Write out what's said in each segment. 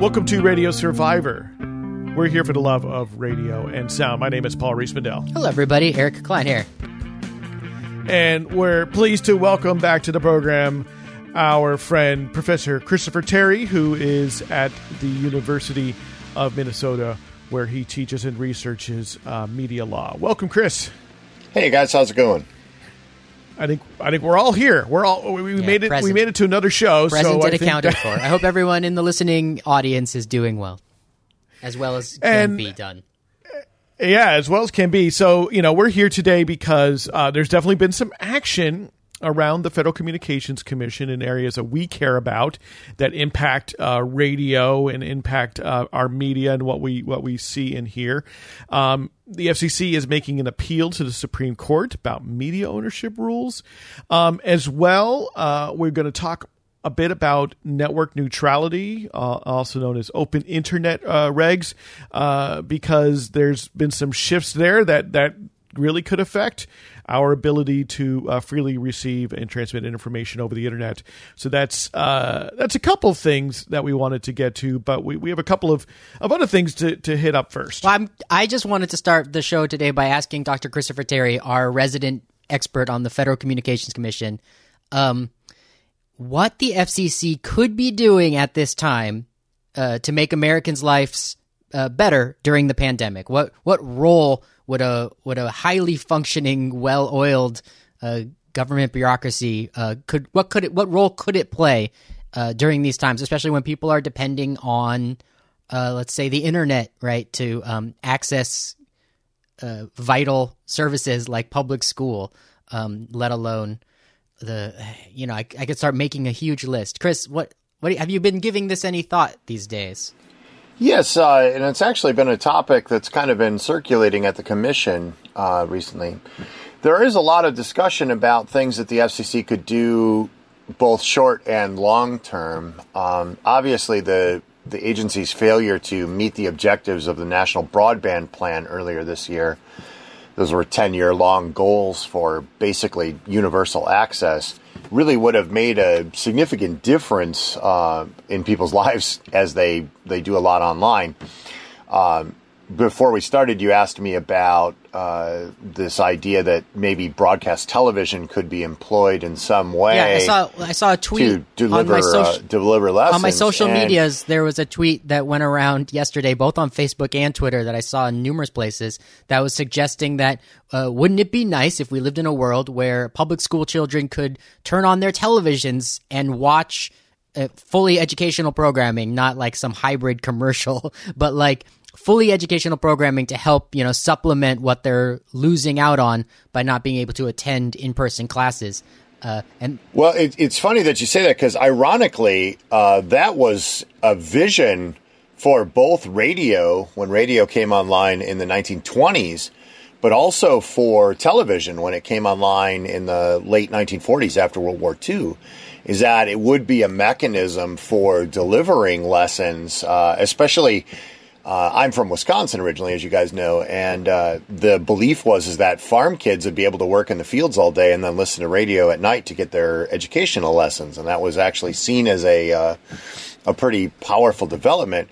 Welcome to Radio Survivor. We're here for the love of radio and sound. My name is Paul Riismandel. Hello, everybody. Eric Klein here. And we're pleased to welcome back to the program our friend, Professor Christopher Terry, who is at the University of Minnesota, where he teaches and researches uh, media law. Welcome, Chris. Hey guys, how's it going? I think I think we're all here. We're all we, we Yeah, made it. present. We made it to another show. Present so I and accounted that- for. I hope everyone in the listening audience is doing well, as well as can And- be done. Yeah, as well as can be. So, you know, we're here today because uh, there's definitely been some action around the Federal Communications Commission in areas that we care about that impact uh, radio and impact uh, our media and what we what we see and hear. Um, the FCC is making an appeal to the Supreme Court about media ownership rules, um, as well. Uh, we're going to talk a bit about network neutrality, uh, also known as open internet uh, regs, uh, because there's been some shifts there that that really could affect our ability to uh, freely receive and transmit information over the internet. So that's uh, that's a couple of things that we wanted to get to, but we, we have a couple of, of other things to, to hit up first. Well, I'm, I just wanted to start the show today by asking Dr. Christopher Terry, our resident expert on the Federal Communications Commission, um, what the FCC could be doing at this time uh, to make Americans' lives uh, better during the pandemic. What what role would a would a highly functioning, well oiled uh, government bureaucracy uh, could what could it what role could it play uh, during these times, especially when people are depending on uh, let's say the internet, right, to um, access uh, vital services like public school, um, let alone the you know I, I could start making a huge list. Chris, what what have you been giving this any thought these days? Yes, uh, and it's actually been a topic that's kind of been circulating at the commission uh, recently. There is a lot of discussion about things that the FCC could do, both short and long term. Um, obviously, the the agency's failure to meet the objectives of the National Broadband Plan earlier this year. Those were 10 year long goals for basically universal access. Really would have made a significant difference uh, in people's lives as they, they do a lot online. Um, before we started, you asked me about uh, this idea that maybe broadcast television could be employed in some way Yeah, I saw I saw a to tweet deliver on my social uh, deliver lessons on my social and- medias. There was a tweet that went around yesterday, both on Facebook and Twitter, that I saw in numerous places that was suggesting that uh, wouldn't it be nice if we lived in a world where public school children could turn on their televisions and watch uh, fully educational programming, not like some hybrid commercial, but like fully educational programming to help you know supplement what they're losing out on by not being able to attend in-person classes. Uh, and Well, it, it's funny that you say that because, ironically, uh, that was a vision for both radio when radio came online in the 1920s, but also for television when it came online in the late 1940s after World War II. Is that it would be a mechanism for delivering lessons, uh, especially. Uh, I'm from Wisconsin originally, as you guys know, and uh, the belief was is that farm kids would be able to work in the fields all day and then listen to radio at night to get their educational lessons, and that was actually seen as a uh, a pretty powerful development.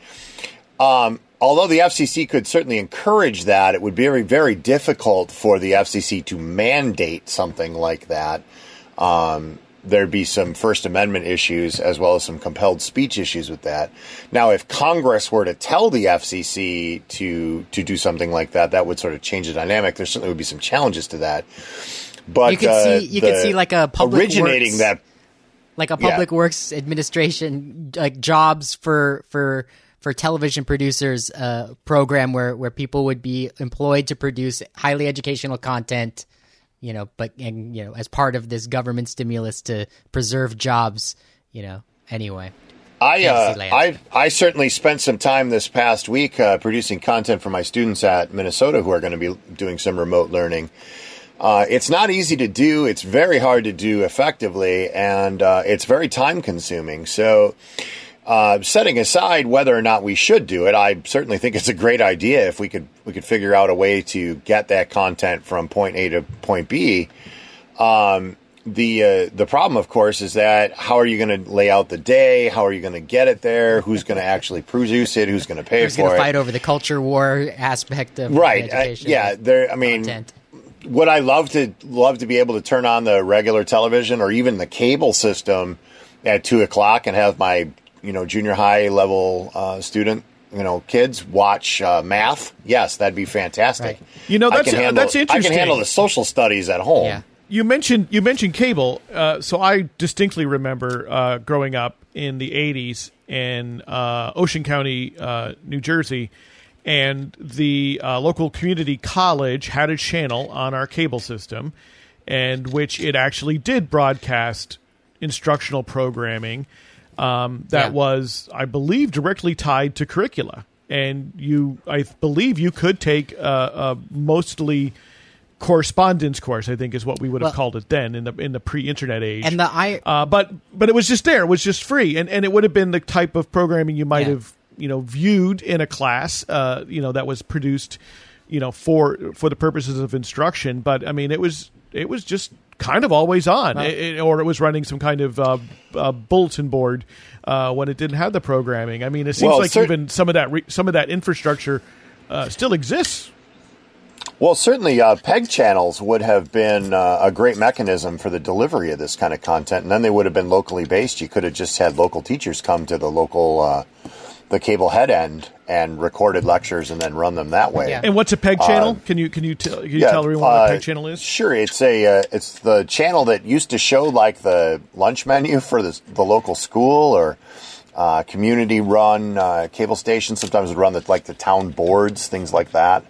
Um, although the FCC could certainly encourage that, it would be very very difficult for the FCC to mandate something like that. Um, there'd be some First Amendment issues as well as some compelled speech issues with that. Now, if Congress were to tell the FCC to to do something like that, that would sort of change the dynamic. There certainly would be some challenges to that. But You could uh, see- you could see like a public originating works- that. like a Yeah. public works administration like jobs for for for television producers uh program where where people would be employed to produce highly educational content you know but and you know as part of this government stimulus to preserve jobs you know anyway I, uh, I I certainly spent some time this past week uh, producing content for my students at Minnesota who are going to be doing some remote learning. Uh, it's not easy to do. It's very hard to do effectively, and uh, it's very time consuming. So, uh, setting aside whether or not we should do it, I certainly think it's a great idea if we could we could figure out a way to get that content from point A to point B. Um, the uh, the problem, of course, is that how are you going to lay out the day? How are you going to get it there? Who's going to actually produce it? Who's going to pay Who's for going to it? fight over the culture war aspect of right? Uh, yeah, there. I mean, content. would I love to love to be able to turn on the regular television or even the cable system at two o'clock and have my you know junior high level uh, student you know kids watch uh, math? Yes, that'd be fantastic. Right. You know, I that's- can uh, handle, that's I interesting. can handle the social studies at home. Yeah. You mentioned you mentioned cable, uh, so I distinctly remember uh, growing up in the '80s in uh, Ocean County, uh, New Jersey, and the uh, local community college had a channel on our cable system, and which it actually did broadcast instructional programming um, that Yeah. was, I believe, directly tied to curricula. And you, I believe, you could take a, a mostly correspondence course. I think is what we would have Well- called it then in the in the pre-internet age. And the I uh, but but it was just there. It was just free, and and it would have been the type of programming you might Yeah. have you know viewed in a class. Uh, you know that was produced, you know for for the purposes of instruction. But I mean, it was it was just kind of always on, It- or it was running some kind of uh, uh, bulletin board uh, when it didn't have the programming. I mean, it seems Well, like even some of that re- some of that infrastructure uh, still exists. Well, certainly, uh, PEG channels would have been uh, a great mechanism for the delivery of this kind of content, and then they would have been locally based. You could have just had local teachers come to the local, uh, the cable head end and recorded lectures, and then run them that way. Yeah. And what's a peg channel? can you can you tell can you tell everyone what uh, a peg channel is? Sure, it's a uh, it's the channel that used to show like the lunch menu for the the local school or uh, community run uh, cable station. Sometimes would run the, like the town boards, things like that.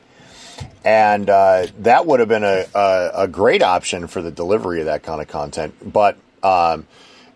And uh, that would have been a, a, a great option for the delivery of that kind of content. But um,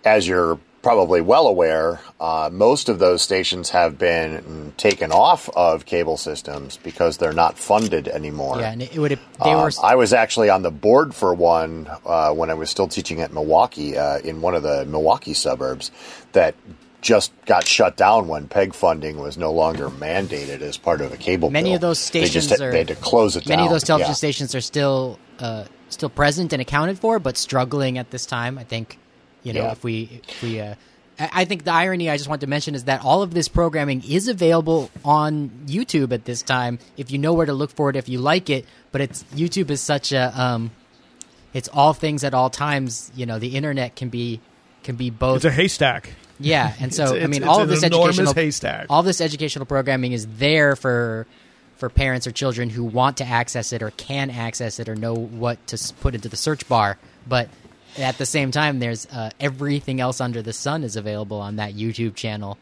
as you're probably well aware, uh, most of those stations have been taken off of cable systems because they're not funded anymore. yeah, and it would they Um, were I was actually on the board for one uh, when I was still teaching at Milwaukee uh, in one of the Milwaukee suburbs that just got shut down when PEG funding was no longer mandated as part of a cable. Many bill. of those they just stations are- they had to close it many down. of those television Yeah. stations are still uh, still present and accounted for, but struggling at this time. I think you know Yeah. if we if we. Uh, I think the irony I just want to mention is that all of this programming is available on YouTube at this time. If you know where to look for it, if you like it, but it's YouTube is such a um, it's all things at all times. You know, the internet can be can be both It's a haystack. yeah, and so It's- I mean, all of this educational haystack. all this educational programming is there for for parents or children who want to access it or can access it or know what to put into the search bar. But at the same time, there's uh, everything else under the sun is available on that YouTube channel.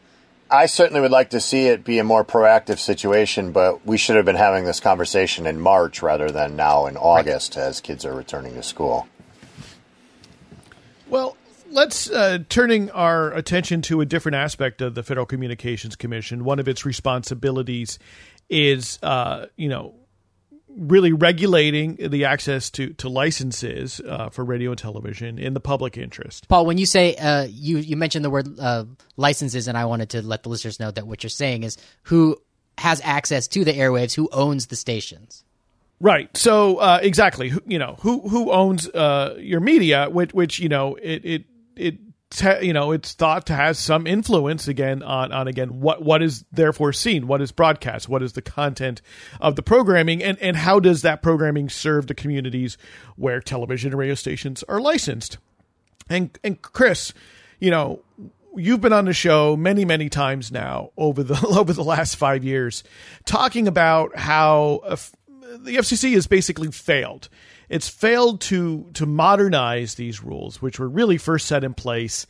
I certainly would like to see it be a more proactive situation, but we should have been having this conversation in March rather than now in August as kids are returning to school. Well, let's uh, turning our attention to a different aspect of the Federal Communications Commission. One of its responsibilities is, uh, you know, really regulating the access to to licenses uh, for radio and television in the public interest. Paul, when you say uh, you you mentioned the word uh, licenses, and I wanted to let the listeners know that what you're saying is who has access to the airwaves, who owns the stations. Right. So uh, exactly, Who- you know, who who owns uh, your media, which which you know it it it te- you know it's thought to has some influence again on on again what what is therefore seen, what is broadcast, what is the content of the programming, and and how does that programming serve the communities where television and radio stations are licensed. And and Chris, you know, you've been on the show many many times now over the over the last 5 years talking about how uh, the FCC has basically failed. It's failed to to modernize these rules which were really first set in place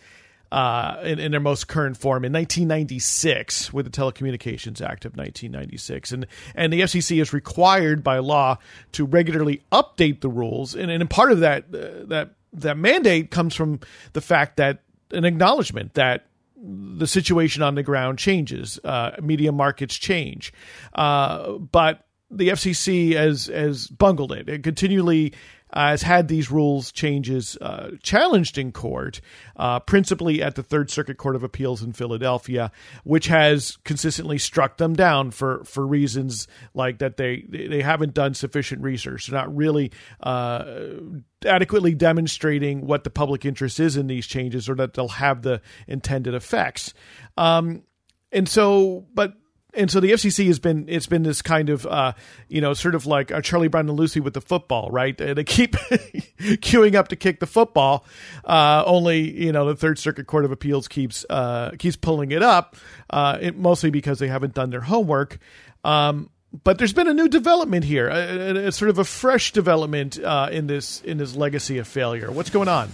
uh, in, in their most current form in 1996 with the Telecommunications Act of 1996, and and the FCC is required by law to regularly update the rules, and, and part of that uh, that that mandate comes from the fact that an acknowledgement that the situation on the ground changes, uh, media markets change, uh, but the FCC has has bungled it. It continually uh, has had these rules changes uh, challenged in court, uh, principally at the Third Circuit Court of Appeals in Philadelphia, which has consistently struck them down for, for reasons like that they they haven't done sufficient research, they're not really uh, adequately demonstrating what the public interest is in these changes, or that they'll have the intended effects. Um, and so, but and so the FCC has been it's been this kind of uh, you know sort of like Charlie Brown and Lucy with the football, right? They keep queuing up to kick the football. Uh, only you know the Third Circuit Court of Appeals keeps uh, keeps pulling it up, uh, it, mostly because they haven't done their homework. Um, but there's been a new development here, a, a, a sort of a fresh development uh, in this in this legacy of failure. What's going on?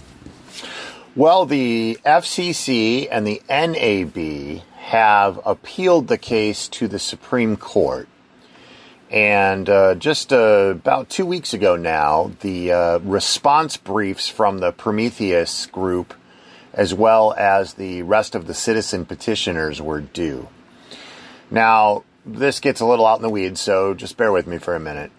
Well, the FCC and the NAB have appealed the case to the Supreme Court. And uh, just uh, about two weeks ago now, the uh, response briefs from the Prometheus group, as well as the rest of the citizen petitioners, were due. Now, this gets a little out in the weeds, so just bear with me for a minute.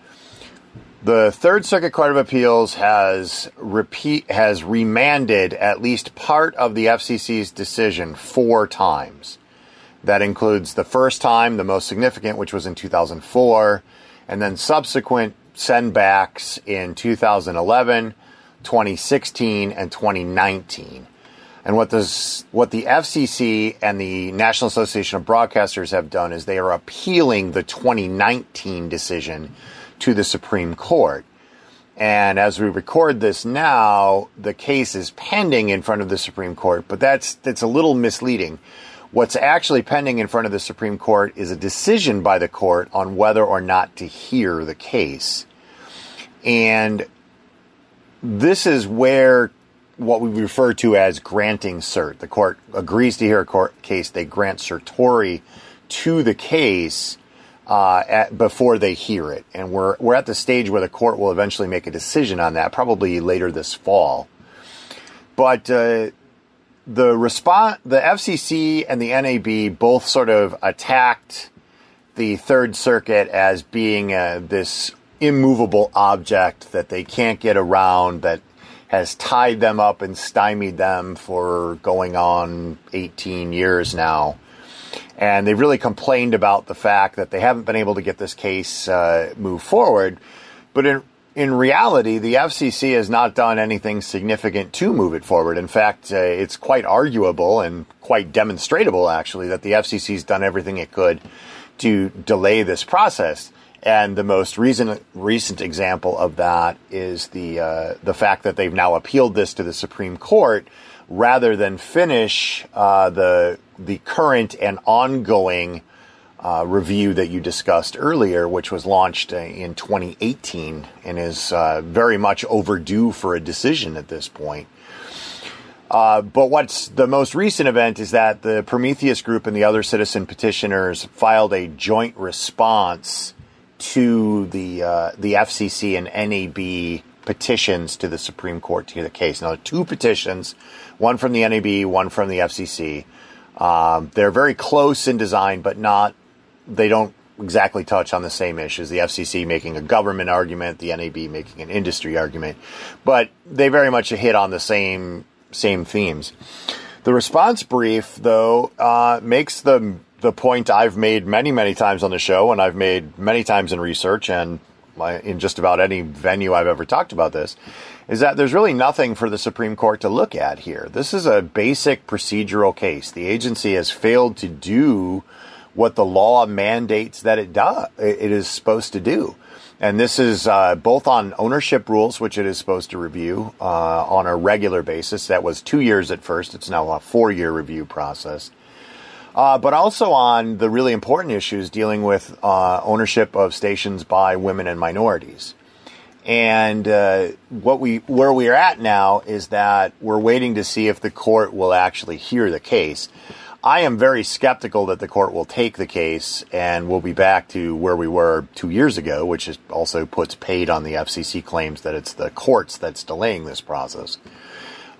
The Third Circuit Court of Appeals has repeat has remanded at least part of the FCC's decision four times. That includes the first time, the most significant, which was in 2004, and then subsequent sendbacks in 2011, 2016, and 2019. And what this, what the FCC and the National Association of Broadcasters have done is they are appealing the 2019 decision to the Supreme Court. And as we record this now, the case is pending in front of the Supreme Court, but that's that's a little misleading. What's actually pending in front of the Supreme Court is a decision by the court on whether or not to hear the case. And this is where what we refer to as granting cert. The court agrees to hear a court case, they grant certiorari to the case uh, at, before they hear it. And we're, we're at the stage where the court will eventually make a decision on that, probably later this fall. But uh, the response, the FCC and the NAB both sort of attacked the Third Circuit as being uh, this immovable object that they can't get around that has tied them up and stymied them for going on 18 years now. And they've really complained about the fact that they haven't been able to get this case uh, moved forward. But in, in reality, the FCC has not done anything significant to move it forward. In fact, uh, it's quite arguable and quite demonstrable, actually, that the FCC has done everything it could to delay this process. And the most recent recent example of that is the uh, the fact that they've now appealed this to the Supreme Court rather than finish uh, the the current and ongoing uh, review that you discussed earlier, which was launched uh, in 2018 and is uh, very much overdue for a decision at this point. Uh, but what's the most recent event is that the Prometheus Group and the other citizen petitioners filed a joint response to the uh, the FCC and NAB petitions to the Supreme Court to hear the case. Now, two petitions, one from the NAB, one from the FCC. Um, they're very close in design, but not. They don't exactly touch on the same issues. The FCC making a government argument, the NAB making an industry argument, but they very much hit on the same same themes. The response brief, though, uh, makes the the point I've made many, many times on the show, and I've made many times in research and in just about any venue I've ever talked about this, is that there's really nothing for the Supreme Court to look at here. This is a basic procedural case. The agency has failed to do what the law mandates that it does. It is supposed to do. And this is uh, both on ownership rules, which it is supposed to review uh, on a regular basis. That was two years at first. It's now a four year review process uh, but also on the really important issues dealing with uh, ownership of stations by women and minorities. And uh, what we where we are at now is that we're waiting to see if the court will actually hear the case. I am very skeptical that the court will take the case and we'll be back to where we were two years ago, which is also puts paid on the FCC claims that it's the courts that's delaying this process.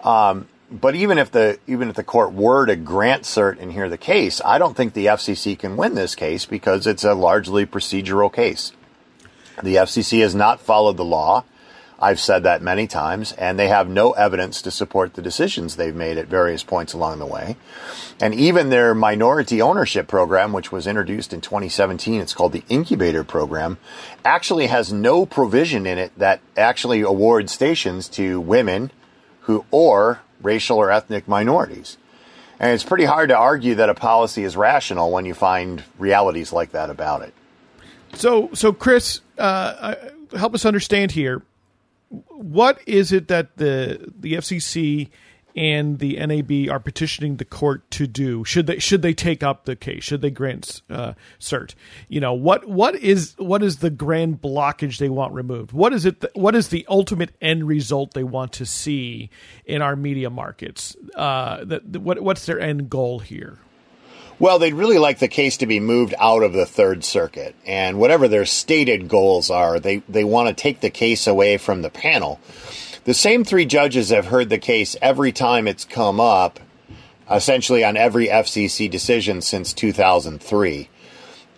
Um, but even if the even if the court were to grant cert and hear the case, I don't think the FCC can win this case because it's a largely procedural case. The FCC has not followed the law I've said that many times, and they have no evidence to support the decisions they've made at various points along the way. And even their minority ownership program, which was introduced in 2017, it's called the Incubator Program, actually has no provision in it that actually awards stations to women who or racial or ethnic minorities. And it's pretty hard to argue that a policy is rational when you find realities like that about it. So, so Chris, uh, help us understand here. What is it that the the FCC and the NAB are petitioning the court to do? Should they should they take up the case? Should they grant uh, cert? You know what what is what is the grand blockage they want removed? What is it? Th- what is the ultimate end result they want to see in our media markets? Uh, that what what's their end goal here? Well, they'd really like the case to be moved out of the Third Circuit, and whatever their stated goals are, they they want to take the case away from the panel. The same three judges have heard the case every time it's come up, essentially on every FCC decision since 2003.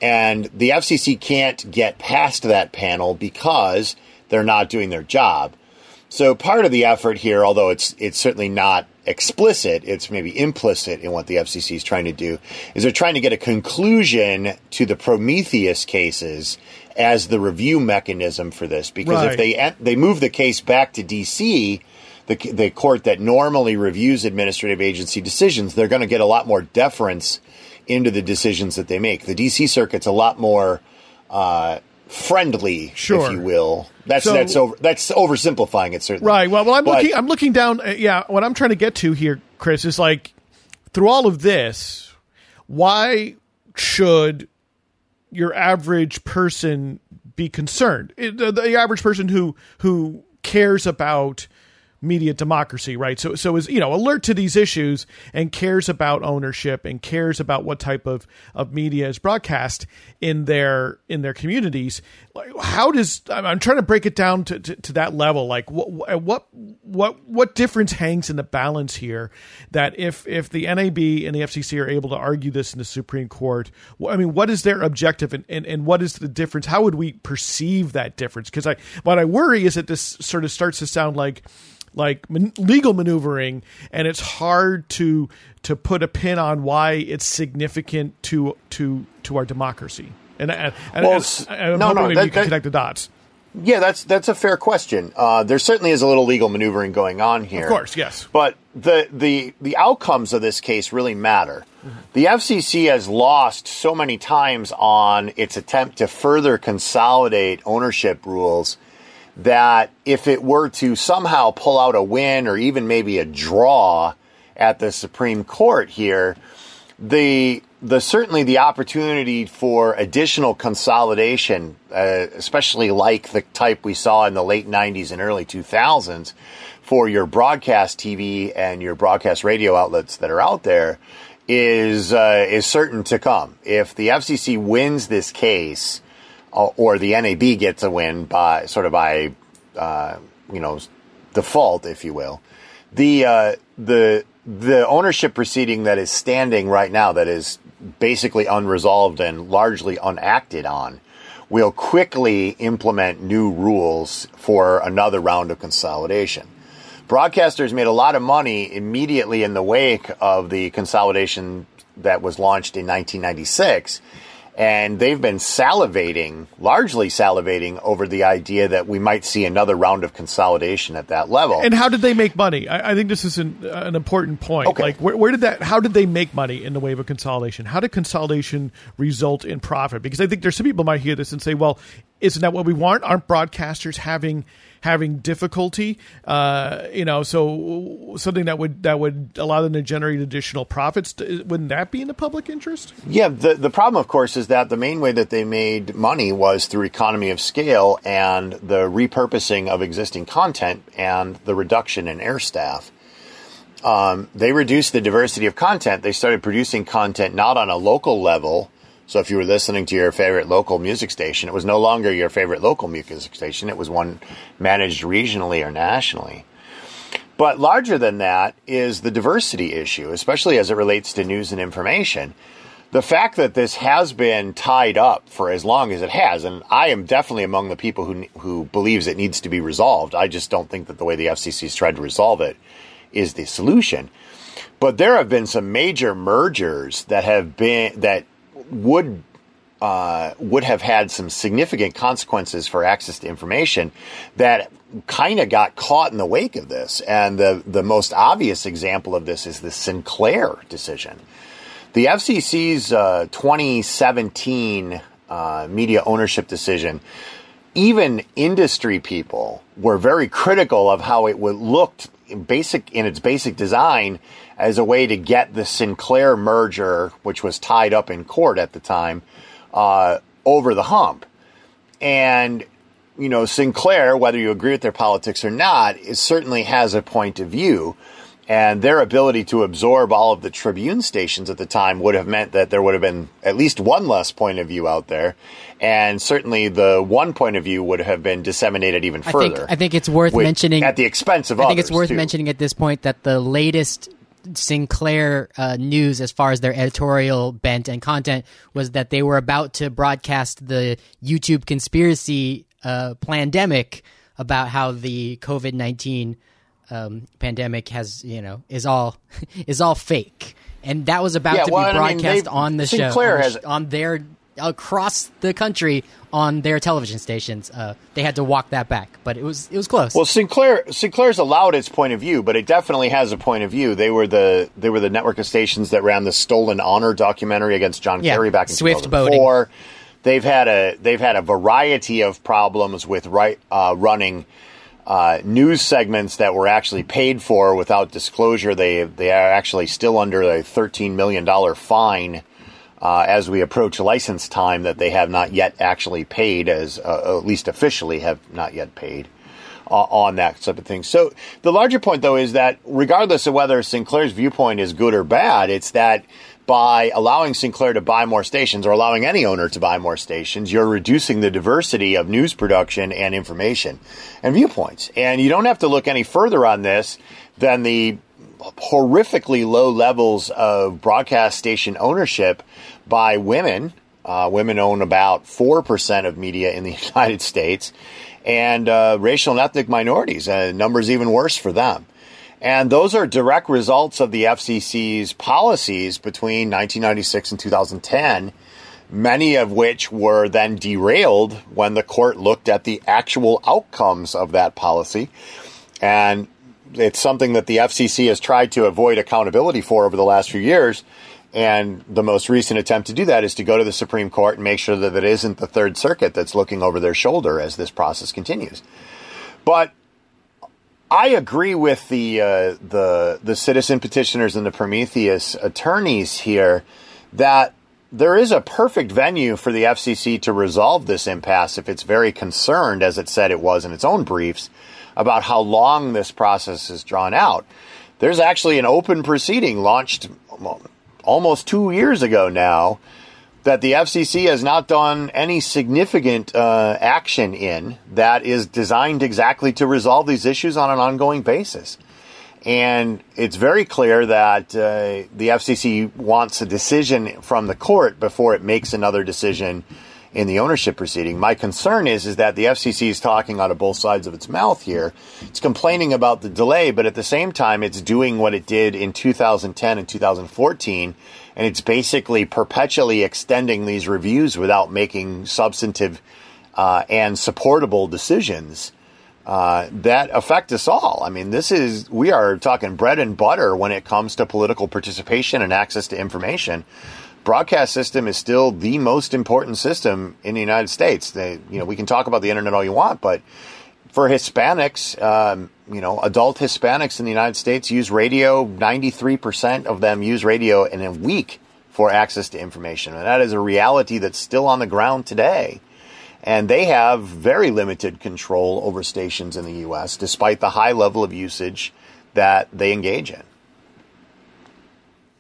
And the FCC can't get past that panel because they're not doing their job. So part of the effort here, although it's it's certainly not explicit, it's maybe implicit in what the FCC is trying to do, is they're trying to get a conclusion to the Prometheus cases as the review mechanism for this. Because Right. if they they move the case back to DC, the the court that normally reviews administrative agency decisions, they're going to get a lot more deference into the decisions that they make. The DC circuit's a lot more uh, friendly, Sure. if you will. That's So- that's over that's oversimplifying it certainly. Right. Well, well I'm But- looking. I'm looking down. Uh, yeah. What I'm trying to get to here, Chris, is like through all of this, why should your average person be concerned? It- the, the average person who who cares about media democracy, right? So so is you know alert to these issues and cares about ownership and cares about what type of of media is broadcast in their in their communities. How does I'm, I'm trying to break it down to, to, to that level? Like what what what what difference hangs in the balance here? That if if the NAB and the FCC are able to argue this in the Supreme Court, I mean, what is their objective and, and, and what is the difference? How would we perceive that difference? Because I what I worry is that this sort of starts to sound like like man- legal maneuvering and it's hard to to put a pin on why it's significant to to to our democracy and and, and, Well, and, and no, no, that- you can that- connect the dots Yeah, that's that's a fair question. Uh, there certainly is a little legal maneuvering going on here. of course yes But the the the outcomes of this case really matter. The FCC has lost so many times on its attempt to further consolidate ownership rules that if it were to somehow pull out a win or even maybe a draw at the Supreme Court here, the the certainly the opportunity for additional consolidation, uh, especially like the type we saw in the late '90s and early 2000s, for your broadcast TV and your broadcast radio outlets that are out there, is uh, is certain to come. If the FCC wins this case, or the NAB gets a win by sort of by uh, you know default, if you will, the uh, the the ownership proceeding that is standing right now, that is basically unresolved and largely unacted on, will quickly implement new rules for another round of consolidation. Broadcasters made a lot of money immediately in the wake of the consolidation that was launched in 1996. And they've been salivating, largely salivating, over the idea that we might see another round of consolidation at that level. and how did they make money? I, I think this is an, an important point. Okay. like where, where did that how did they make money in the wave of consolidation? How did consolidation result in profit? Because I think there's some people might hear this and say well isn't that what we want? Aren't broadcasters having having difficulty uh, you know so something that would that would allow them to generate additional profits wouldn't that be in the public interest Yeah, the the problem, of course, is that the main way that they made money was through economy of scale and the repurposing of existing content and the reduction in air staff. Um, they reduced the diversity of content. They started producing content not on a local level. So if you were listening to your favorite local music station, it was no longer your favorite local music station. It was one managed regionally or nationally. But larger than that is the diversity issue, especially as it relates to news and information. the fact that this has been tied up for as long as it has, and I am definitely among the people who who believes it needs to be resolved. I just don't think that the way the FCC has tried to resolve it is the solution. But there have been some major mergers that have been that would uh, would have had some significant consequences for access to information that kind of got caught in the wake of this. And the the most obvious example of this is the Sinclair decision. The FCC's uh, 2017 uh, media ownership decision, even industry people were very critical of how it would looked basic in its basic design as a way to get the Sinclair merger, which was tied up in court at the time, uh, over the hump. And you know, Sinclair, whether you agree with their politics or not, is certainly has a point of view and their ability to absorb all of the Tribune stations at the time would have meant that there would have been at least one less point of view out there, and certainly the one point of view would have been disseminated even further. I think, I think it's worth mentioning at the expense of. Others. I think it's worth too. mentioning at this point that the latest Sinclair uh, news, as far as their editorial bent and content, was that they were about to broadcast the YouTube conspiracy uh, pandemic about how the COVID nineteen um, pandemic has you know is all is all fake, and that was about yeah, to well, be broadcast I mean, on the Sinclair show has, on their across the country on their television stations. Uh, they had to walk that back, but it was it was close. Well, Sinclair Sinclair's allowed its point of view, but it definitely has a point of view. They were the they were the network of stations that ran the Stolen Honor documentary against John yeah, Kerry back in Swift 2004. boating. They've had a they've had a variety of problems with right uh, running uh, news segments that were actually paid for without disclosure. They they are actually still under a thirteen million dollar fine uh, as we approach license time that they have not yet actually paid, as uh, at least officially have not yet paid. Uh, on that type of thing. So the larger point, though, is that regardless of whether Sinclair's viewpoint is good or bad, it's that by allowing Sinclair to buy more stations or allowing any owner to buy more stations, you're reducing the diversity of news production and information and viewpoints. And you don't have to look any further on this than the horrifically low levels of broadcast station ownership by women. Uh, women own about 4% of media in the United States, and uh, racial and ethnic minorities, uh, numbers even worse for them. And those are direct results of the FCC's policies between 1996 and 2010, many of which were then derailed when the court looked at the actual outcomes of that policy. And it's something that the FCC has tried to avoid accountability for over the last few years. And the most recent attempt to do that is to go to the Supreme Court and make sure that it isn't the Third Circuit that's looking over their shoulder as this process continues. But I agree with the uh, the the citizen petitioners and the Prometheus attorneys here that there is a perfect venue for the FCC to resolve this impasse if it's very concerned, as it said it was in its own briefs, about how long this process is drawn out. There's actually an open proceeding launched almost two years ago now that the FCC has not done any significant uh, action in that is designed exactly to resolve these issues on an ongoing basis. And it's very clear that uh, the FCC wants a decision from the court before it makes another decision in the ownership proceeding. My concern is is that the FCC is talking out of both sides of its mouth here. It's complaining about the delay, but at the same time, it's doing what it did in 2010 and 2014 and it's basically perpetually extending these reviews without making substantive uh, and supportable decisions uh, that affect us all. I mean, this is we are talking bread and butter when it comes to political participation and access to information. Broadcast system is still the most important system in the United States. They, you know, we can talk about the internet all you want, but for Hispanics, um, you know, adult Hispanics in the United States use radio. 93% of them use radio in a week for access to information. And that is a reality that's still on the ground today. And they have very limited control over stations in the U.S., despite the high level of usage that they engage in.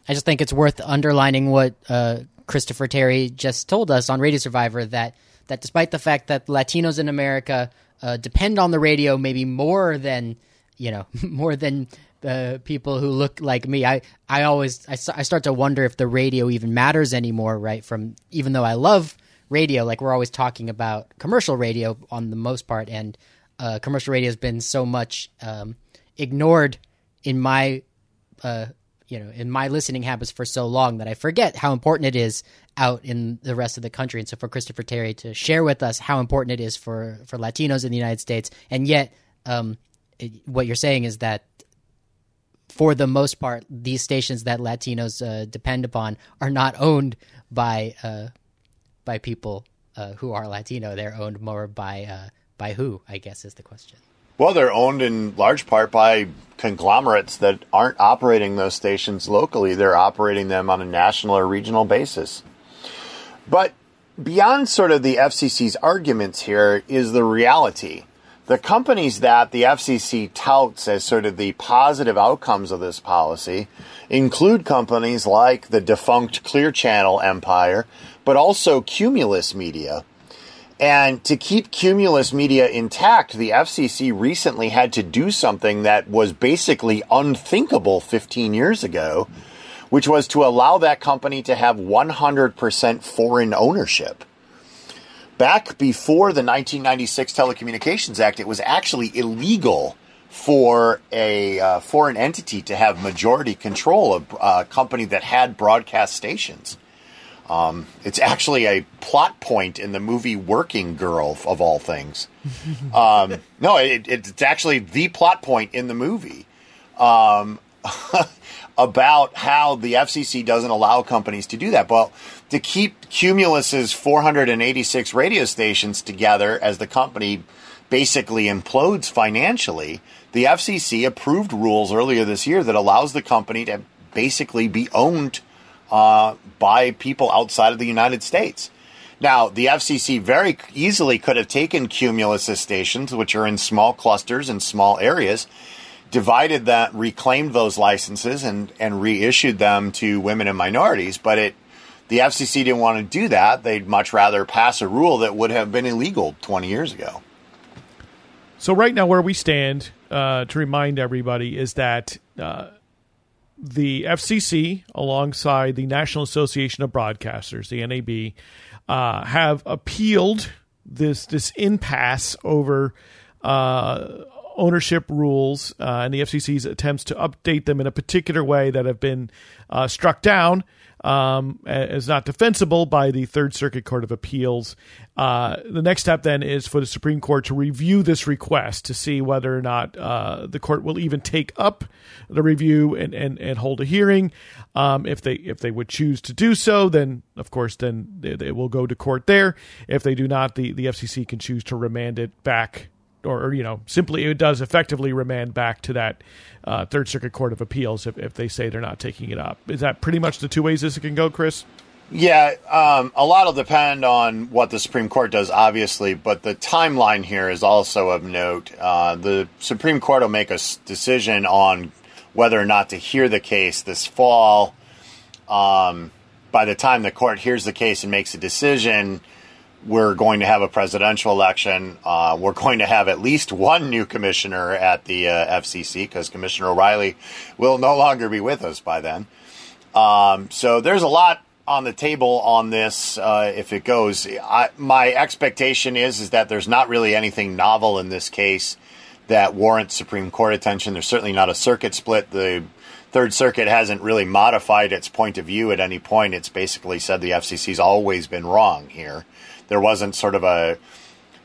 I just think it's worth underlining what uh, Christopher Terry just told us on Radio Survivor that that despite the fact that Latinos in America uh, depend on the radio maybe more than you know more than the people who look like me. I I always I, I start to wonder if the radio even matters anymore. Right? From even though I love radio, like we're always talking about commercial radio on the most part, and uh, commercial radio has been so much um, ignored in my uh, you know in my listening habits for so long that I forget how important it is out in the rest of the country. And so for Christopher Terry to share with us how important it is for for Latinos in the United States, and yet um, it, what you're saying is that for the most part, these stations that Latinos uh, depend upon are not owned by uh, by people uh, who are Latino. They're owned more by uh, by who? I guess is the question. Well, they're owned in large part by conglomerates that aren't operating those stations locally. They're operating them on a national or regional basis. But beyond sort of the FCC's arguments here is the reality. The companies that the FCC touts as sort of the positive outcomes of this policy include companies like the defunct Clear Channel empire, but also Cumulus Media, and to keep Cumulus Media intact, the FCC recently had to do something that was basically unthinkable 15 years ago, which was to allow that company to have 100% foreign ownership. Back before the 1996 Telecommunications Act, it was actually illegal for a uh, foreign entity to have majority control of a company that had broadcast stations. Um, it's actually a plot point in the movie Working Girl, of all things. Um, no, it, it's actually the plot point in the movie um, about how the FCC doesn't allow companies to do that. Well, to keep Cumulus's 486 radio stations together as the company basically implodes financially, the FCC approved rules earlier this year that allows the company to basically be owned uh, by people outside of the United States. Now, the FCC very easily could have taken Cumulus stations, which are in small clusters and small areas, divided that, reclaimed those licenses, and, and reissued them to women and minorities. But it, the FCC didn't want to do that. They'd much rather pass a rule that would have been illegal 20 years ago. So, right now, where we stand, uh, to remind everybody, is that uh, the FCC, alongside the National Association of Broadcasters, the NAB, uh, have appealed this this impasse over uh, ownership rules uh, and the FCC's attempts to update them in a particular way that have been uh, struck down um, as not defensible by the Third Circuit Court of Appeals. Uh, the next step then is for the Supreme Court to review this request to see whether or not uh, the court will even take up the review and, and, and hold a hearing. Um, if they if they would choose to do so, then of course then they, they will go to court there. If they do not, the, the FCC can choose to remand it back or, or, you know, simply it does effectively remand back to that uh, Third Circuit Court of Appeals if, if they say they're not taking it up. Is that pretty much the two ways this can go, Chris? Yeah, um, a lot will depend on what the Supreme Court does, obviously, but the timeline here is also of note. Uh, the Supreme Court will make a decision on whether or not to hear the case this fall. Um, by the time the court hears the case and makes a decision, we're going to have a presidential election. Uh, we're going to have at least one new commissioner at the uh, FCC because Commissioner O'Rielly will no longer be with us by then. Um, so there's a lot on the table on this uh, if it goes. I, my expectation is is that there's not really anything novel in this case that warrants Supreme Court attention. There's certainly not a circuit split. The Third Circuit hasn't really modified its point of view at any point. It's basically said the FCC's always been wrong here there wasn't sort of a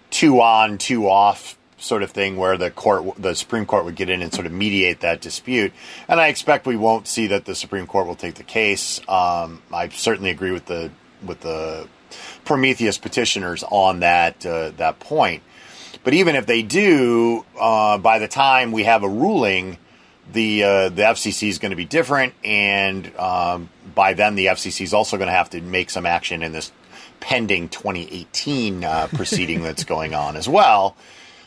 two on, two off sort of thing where the court, the Supreme Court would get in and sort of mediate that dispute. And I expect we won't see that the Supreme Court will take the case. Um, I certainly agree with the with the Prometheus petitioners on that uh, that point. But even if they do, uh, by the time we have a ruling, the uh, the FCC is going to be different, and um, by then the FCC is also going to have to make some action in this pending 2018 uh, proceeding that's going on as well.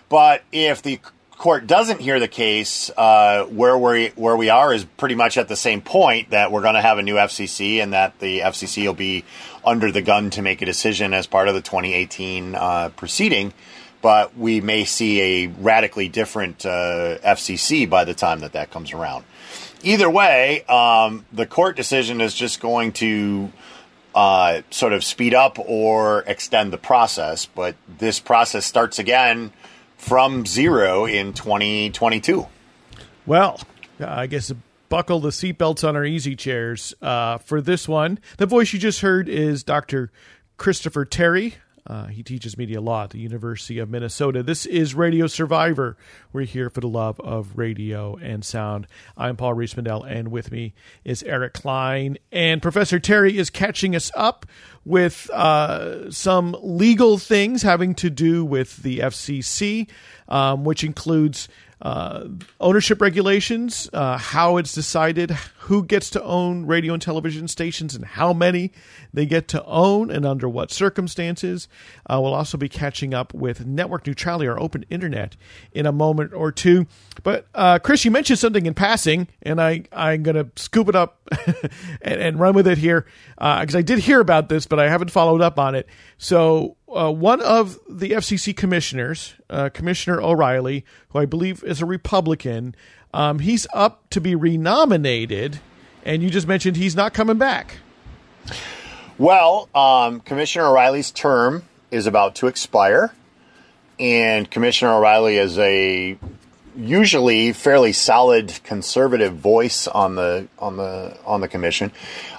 But if the court doesn't hear the case, uh, where we where we are is pretty much at the same point that we're going to have a new FCC and that the FCC will be under the gun to make a decision as part of the 2018 uh, proceeding. but we may see a radically different uh, FCC by the time that that comes around. Either way, um, the court decision is just going to uh, sort of speed up or extend the process, but this process starts again from zero in 2022. Well, I guess buckle the seatbelts on our easy chairs uh, for this one. The voice you just heard is Dr. Christopher Terry. Uh, he teaches media law at the University of Minnesota. This is Radio Survivor. We're here for the love of radio and sound. I'm Paul Riismandel, and with me is Eric Klein. And Professor Terry is catching us up with uh, some legal things having to do with the FCC, um, which includes uh, ownership regulations, uh, how it's decided who gets to own radio and television stations and how many they get to own and under what circumstances. Uh, we'll also be catching up with network neutrality or open internet in a moment or two. But uh, Chris, you mentioned something in passing, and I, I'm going to scoop it up and, and, run with it here because uh, I did hear about this, but I haven't followed up on it. So uh, one of the FCC commissioners, uh, Commissioner O'Rielly, who I believe is a Republican, um, he's up to be renominated, and you just mentioned he's not coming back. Well, um, Commissioner O'Rielly's term is about to expire, and Commissioner O'Rielly is a usually fairly solid conservative voice on the on the on the commission.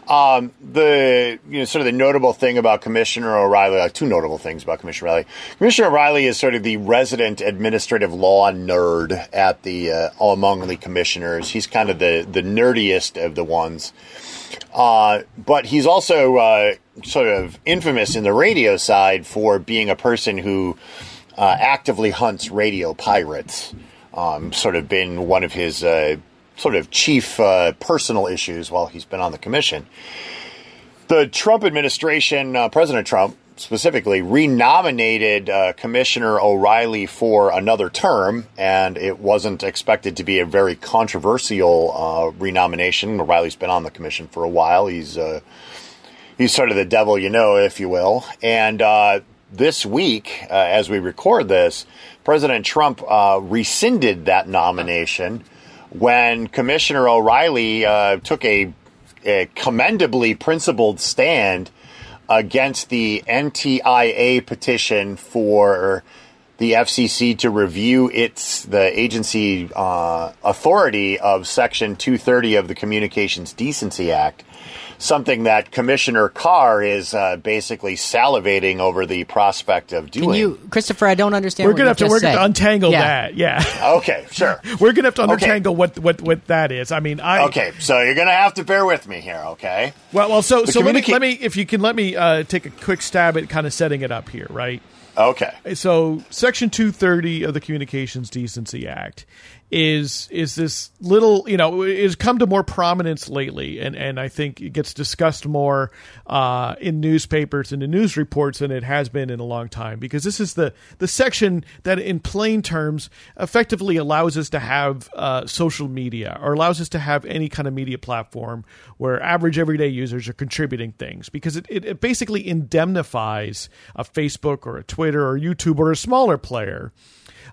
Um, the you know sort of the notable thing about Commissioner O'Rielly, uh, two notable things about Commissioner O'Rielly. Commissioner O'Rielly is sort of the resident administrative law nerd at the uh, among the commissioners. He's kind of the the nerdiest of the ones, uh, but he's also uh, sort of infamous in the radio side for being a person who uh, actively hunts radio pirates. Um, sort of been one of his uh, sort of chief uh, personal issues while he's been on the commission. The Trump administration, uh, President Trump specifically, renominated uh, Commissioner O'Rielly for another term, and it wasn't expected to be a very controversial uh, renomination. O'Rielly's been on the commission for a while. He's uh, he's sort of the devil you know, if you will, and this week, uh, as we record this, President Trump uh, rescinded that nomination when Commissioner O'Rielly uh, took a, a, commendably principled stand against the NTIA petition for the FCC to review its the agency uh, authority of Section 230 of the Communications Decency Act something that Commissioner Carr is uh, basically salivating over the prospect of doing. Can you, Christopher? I don't understand. We're gonna have to we're gonna untangle yeah. that. Yeah. Okay, sure. we're gonna have to untangle okay. what what what that is. I mean, I. Okay, so you're gonna have to bear with me here. Okay. Well, well, so the so communica- let me let me if you can let me uh, take a quick stab at kind of setting it up here, right? Okay. So, Section 230 of the Communications Decency Act is is this little you know is come to more prominence lately and and I think it gets discussed more uh, in newspapers and in news reports than it has been in a long time because this is the the section that in plain terms effectively allows us to have uh, social media or allows us to have any kind of media platform where average everyday users are contributing things because it, it, it basically indemnifies a Facebook or a Twitter or YouTube or a smaller player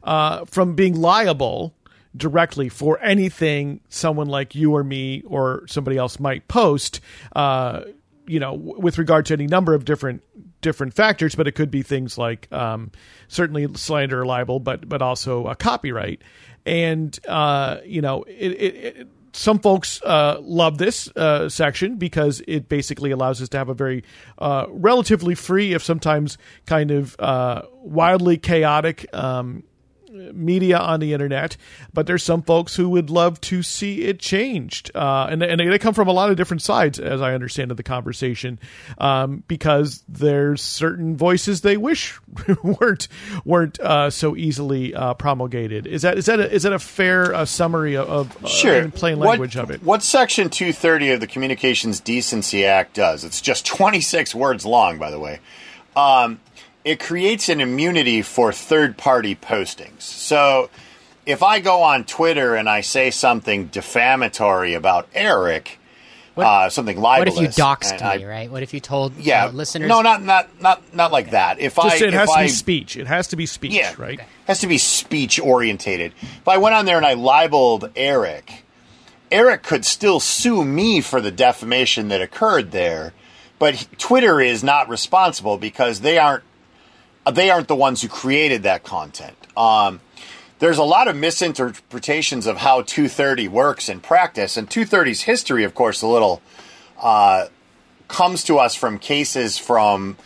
uh, from being liable directly for anything someone like you or me or somebody else might post. Uh, you know, with regard to any number of different different factors, but it could be things like um, certainly slander or libel, but but also a copyright. And uh, you know, it, it, it some folks uh, love this uh, section because it basically allows us to have a very uh, relatively free, if sometimes kind of uh, wildly chaotic um, media on the internet, but there's some folks who would love to see it changed, uh, and and they come from a lot of different sides, as I understand of the conversation, um, because there's certain voices they wish weren't weren't uh, so easily uh, promulgated. Is that is that a, is that a fair uh, summary of uh, sure. plain language what, of it? What Section 230 of the Communications Decency Act does? It's just 26 words long, by the way. Um, it creates an immunity for third party postings. So if I go on Twitter and I say something defamatory about Eric, uh, something libelous. What if you doxed me, I- right? What if you told Yeah, uh, listeners? No, not not not not like that. If I Just it if has to I, be speech. It has to be speech, Yeah, right? has to be speech orientated. If I went on there and I libeled Eric, Eric could still sue me for the defamation that occurred there, but Twitter is not responsible because they aren't they aren't the ones who created that content. Um, there's a lot of misinterpretations of how 230 works in practice, and 230's history, of course, a little uh, comes to us from cases from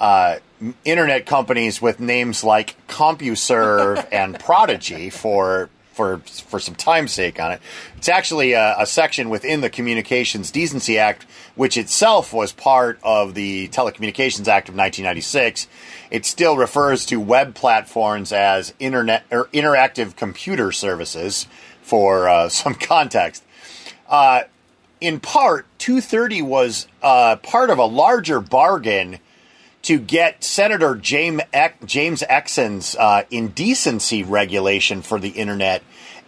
uh, internet companies with names like CompuServe and Prodigy for for for some time's sake on it. It's actually a, a section within the Communications Decency Act, which itself was part of the Telecommunications Act of 1996. It still refers to web platforms as internet or interactive computer services for uh, some context. Uh, in part, 230 was uh, part of a larger bargain to get Senator James Ex- James Exon's uh, indecency regulation for the internet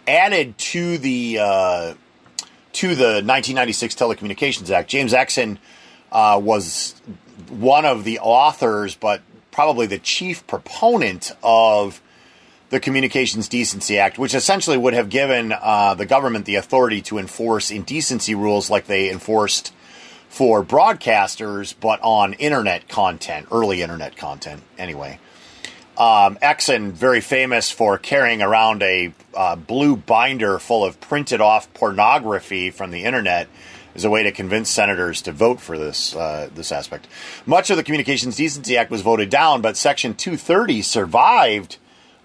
added to the uh, to the 1996 Telecommunications Act. James Exon uh, was one of the authors, but probably the chief proponent of the Communications Decency Act, which essentially would have given uh, the government the authority to enforce indecency rules like they enforced for broadcasters, but on internet content, early internet content, anyway. Um, Exon, very famous for carrying around a uh, blue binder full of printed off pornography from the internet as a way to convince senators to vote for this uh, this aspect. Much of the Communications Decency Act was voted down, but Section 230 survived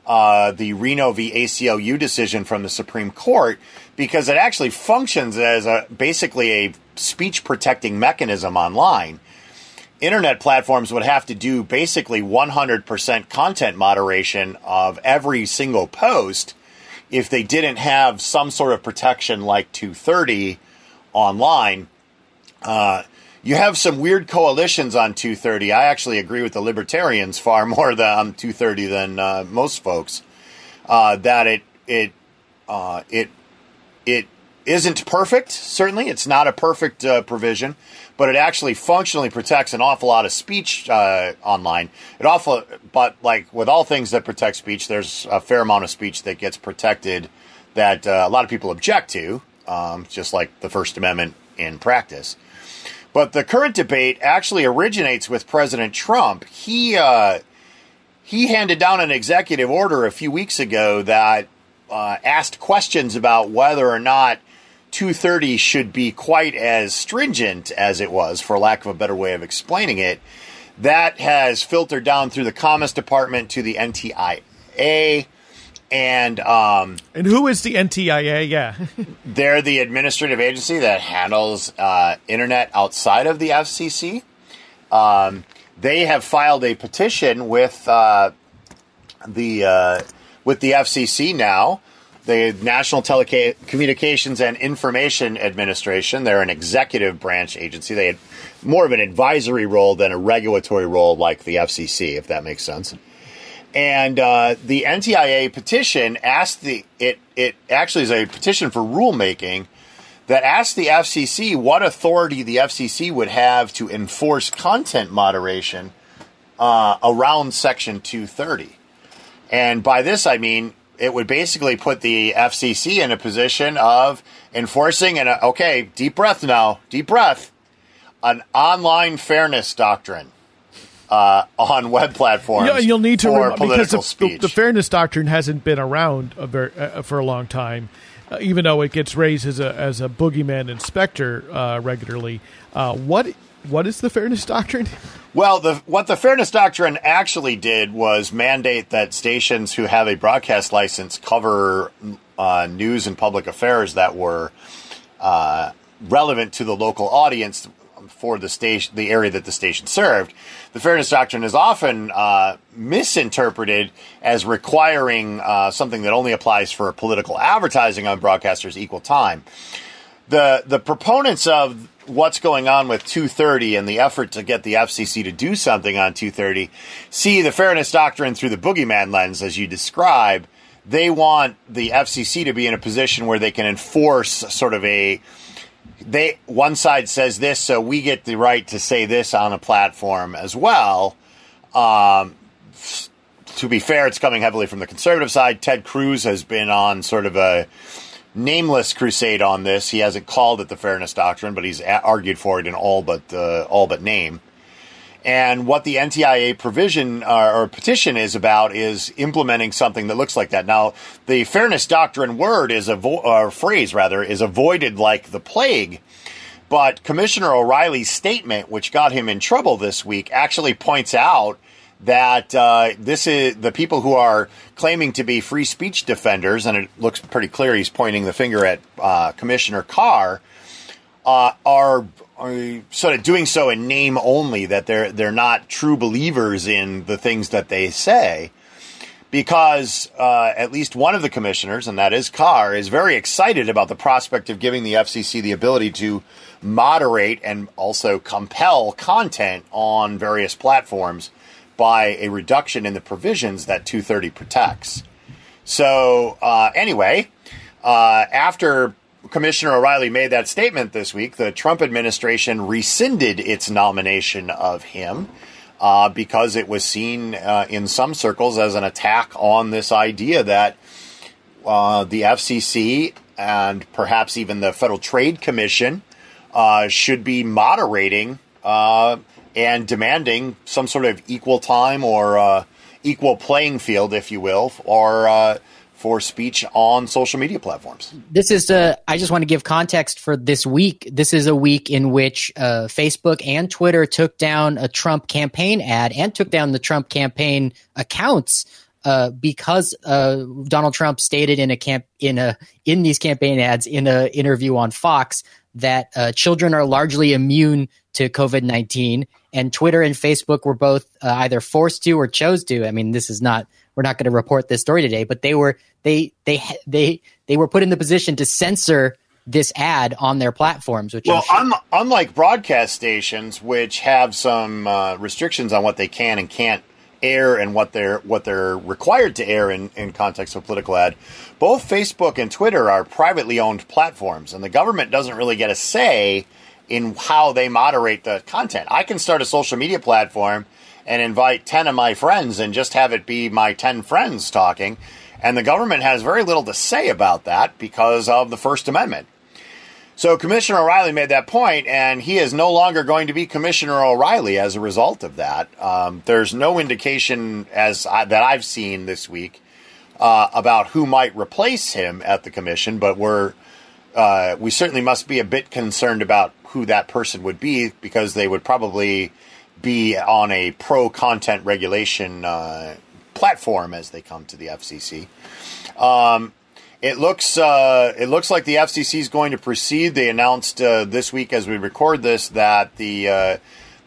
uh, the Reno v. ACLU decision from the Supreme Court because it actually functions as a basically a speech protecting mechanism online. Internet platforms would have to do basically 100% content moderation of every single post if they didn't have some sort of protection like 230 online. Uh, you have some weird coalitions on 230. I actually agree with the libertarians far more than on 230 than uh, most folks. Uh, that it it uh, it it isn't perfect. Certainly, it's not a perfect uh, provision, but it actually functionally protects an awful lot of speech uh, online. It awful, but like with all things that protect speech, there's a fair amount of speech that gets protected that uh, a lot of people object to, um, just like the First Amendment in practice. But the current debate actually originates with President Trump. He uh, he handed down an executive order a few weeks ago that uh, asked questions about whether or not 230 should be quite as stringent as it was, for lack of a better way of explaining it. That has filtered down through the Commerce Department to the NTIA. And um, And who is the NTIA? Yeah. they're the administrative agency that handles uh, internet outside of the FCC. Um, they have filed a petition with uh, the uh, with the FCC now, the National Telecommunications and Information Administration. They're an executive branch agency. They had more of an advisory role than a regulatory role like the FCC, if that makes sense. And uh, the NTIA petition asked the it it actually is a petition for rulemaking that asked the FCC what authority the FCC would have to enforce content moderation uh, around Section 230. And by this, I mean it would basically put the FCC in a position of enforcing an okay, deep breath now, deep breath, an online fairness doctrine uh, on web platforms. Yeah, you'll need to rem- political because the, the, speech. the fairness doctrine hasn't been around a ver- uh, for a long time, uh, even though it gets raised as a as a boogeyman inspector uh, regularly. Uh, what what is the fairness doctrine? Well, the, what the Fairness Doctrine actually did was mandate that stations who have a broadcast license cover uh, news and public affairs that were uh, relevant to the local audience for the station, the area that the station served. The Fairness Doctrine is often uh, misinterpreted as requiring uh, something that only applies for political advertising on broadcasters equal time the the proponents of what's going on with 230 and the effort to get the FCC to do something on 230 see the fairness doctrine through the boogeyman lens as you describe. They want the FCC to be in a position where they can enforce sort of a they one side says this, so we get the right to say this on a platform as well. Um, to be fair, it's coming heavily from the conservative side. Ted Cruz has been on sort of a nameless crusade on this. He hasn't called it the fairness doctrine, but he's argued for it in all but uh, all but name. And what the NTIA provision uh, or petition is about is implementing something that looks like that. Now, the fairness doctrine word is a or phrase rather is avoided like the plague. But Commissioner O'Rielly's statement, which got him in trouble this week, actually points out that uh, this is the people who are claiming to be free speech defenders, and it looks pretty clear he's pointing the finger at uh, Commissioner Carr, uh, are, are, sort of doing so in name only. That they're they're not true believers in the things that they say, because uh, at least one of the commissioners, and that is Carr, is very excited about the prospect of giving the FCC the ability to moderate and also compel content on various platforms by a reduction in the provisions that 230 protects. So, uh, anyway, uh, after Commissioner O'Rielly made that statement this week, the Trump administration rescinded its nomination of him uh, because it was seen uh, in some circles as an attack on this idea that uh, the FCC and perhaps even the Federal Trade Commission uh, should be moderating and demanding some sort of equal time or uh, equal playing field, if you will, or uh, for speech on social media platforms. This is a, I just want to give context for this week. This is a week in which uh, Facebook and Twitter took down a Trump campaign ad and took down the Trump campaign accounts. Uh, because uh, Donald Trump stated in a camp in a in these campaign ads in an interview on Fox that uh, children are largely immune to COVID nineteen and Twitter and Facebook were both uh, either forced to or chose to. I mean, this is not we're not going to report this story today, but they were they they they they were put in the position to censor this ad on their platforms. Which well, sure- un- unlike broadcast stations, which have some uh, restrictions on what they can and can't air and what they're what they're required to air in, in context of political ad, both Facebook and Twitter are privately owned platforms, and the government doesn't really get a say in how they moderate the content. I can start a social media platform and invite 10 of my friends and just have it be my 10 friends talking. And the government has very little to say about that because of the First Amendment. So Commissioner O'Rielly made that point, and he is no longer going to be Commissioner O'Rielly as a result of that. Um, there's no indication, as I, that I've seen this week, uh, about who might replace him at the commission, but we're uh, we certainly must be a bit concerned about who that person would be because they would probably be on a pro content regulation uh, platform as they come to the FCC. Um, it looks uh, it looks like the FCC is going to proceed. They announced uh, this week, as we record this, that the uh,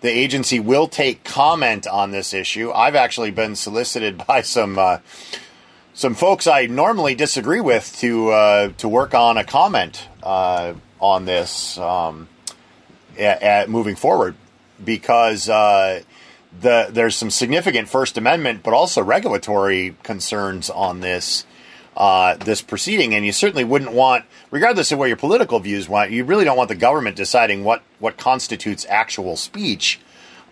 the agency will take comment on this issue. I've actually been solicited by some uh, some folks I normally disagree with to uh, to work on a comment on this um, at, at moving forward because uh, the there's some significant First Amendment but also regulatory concerns on this uh, this proceeding, and you certainly wouldn't want, regardless of where your political views want, you really don't want the government deciding what what constitutes actual speech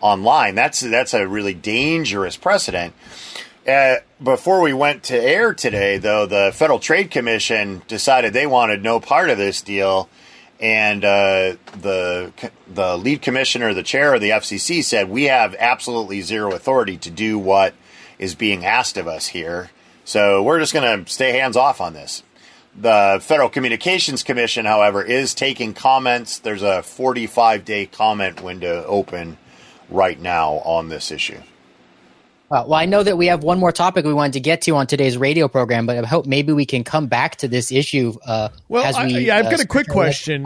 online. That's that's a really dangerous precedent. Uh, before we went to air today, though, the Federal Trade Commission decided they wanted no part of this deal, and uh, the the lead commissioner, the chair of the FCC, said we have absolutely zero authority to do what is being asked of us here. So we're just going to stay hands off on this. The Federal Communications Commission, however, is taking comments. There's a 45 day comment window open right now on this issue. Uh, well, I know that we have one more topic we wanted to get to on today's radio program, but I hope maybe we can come back to this issue. Uh, well, as we, I, yeah, I've uh, got a quick question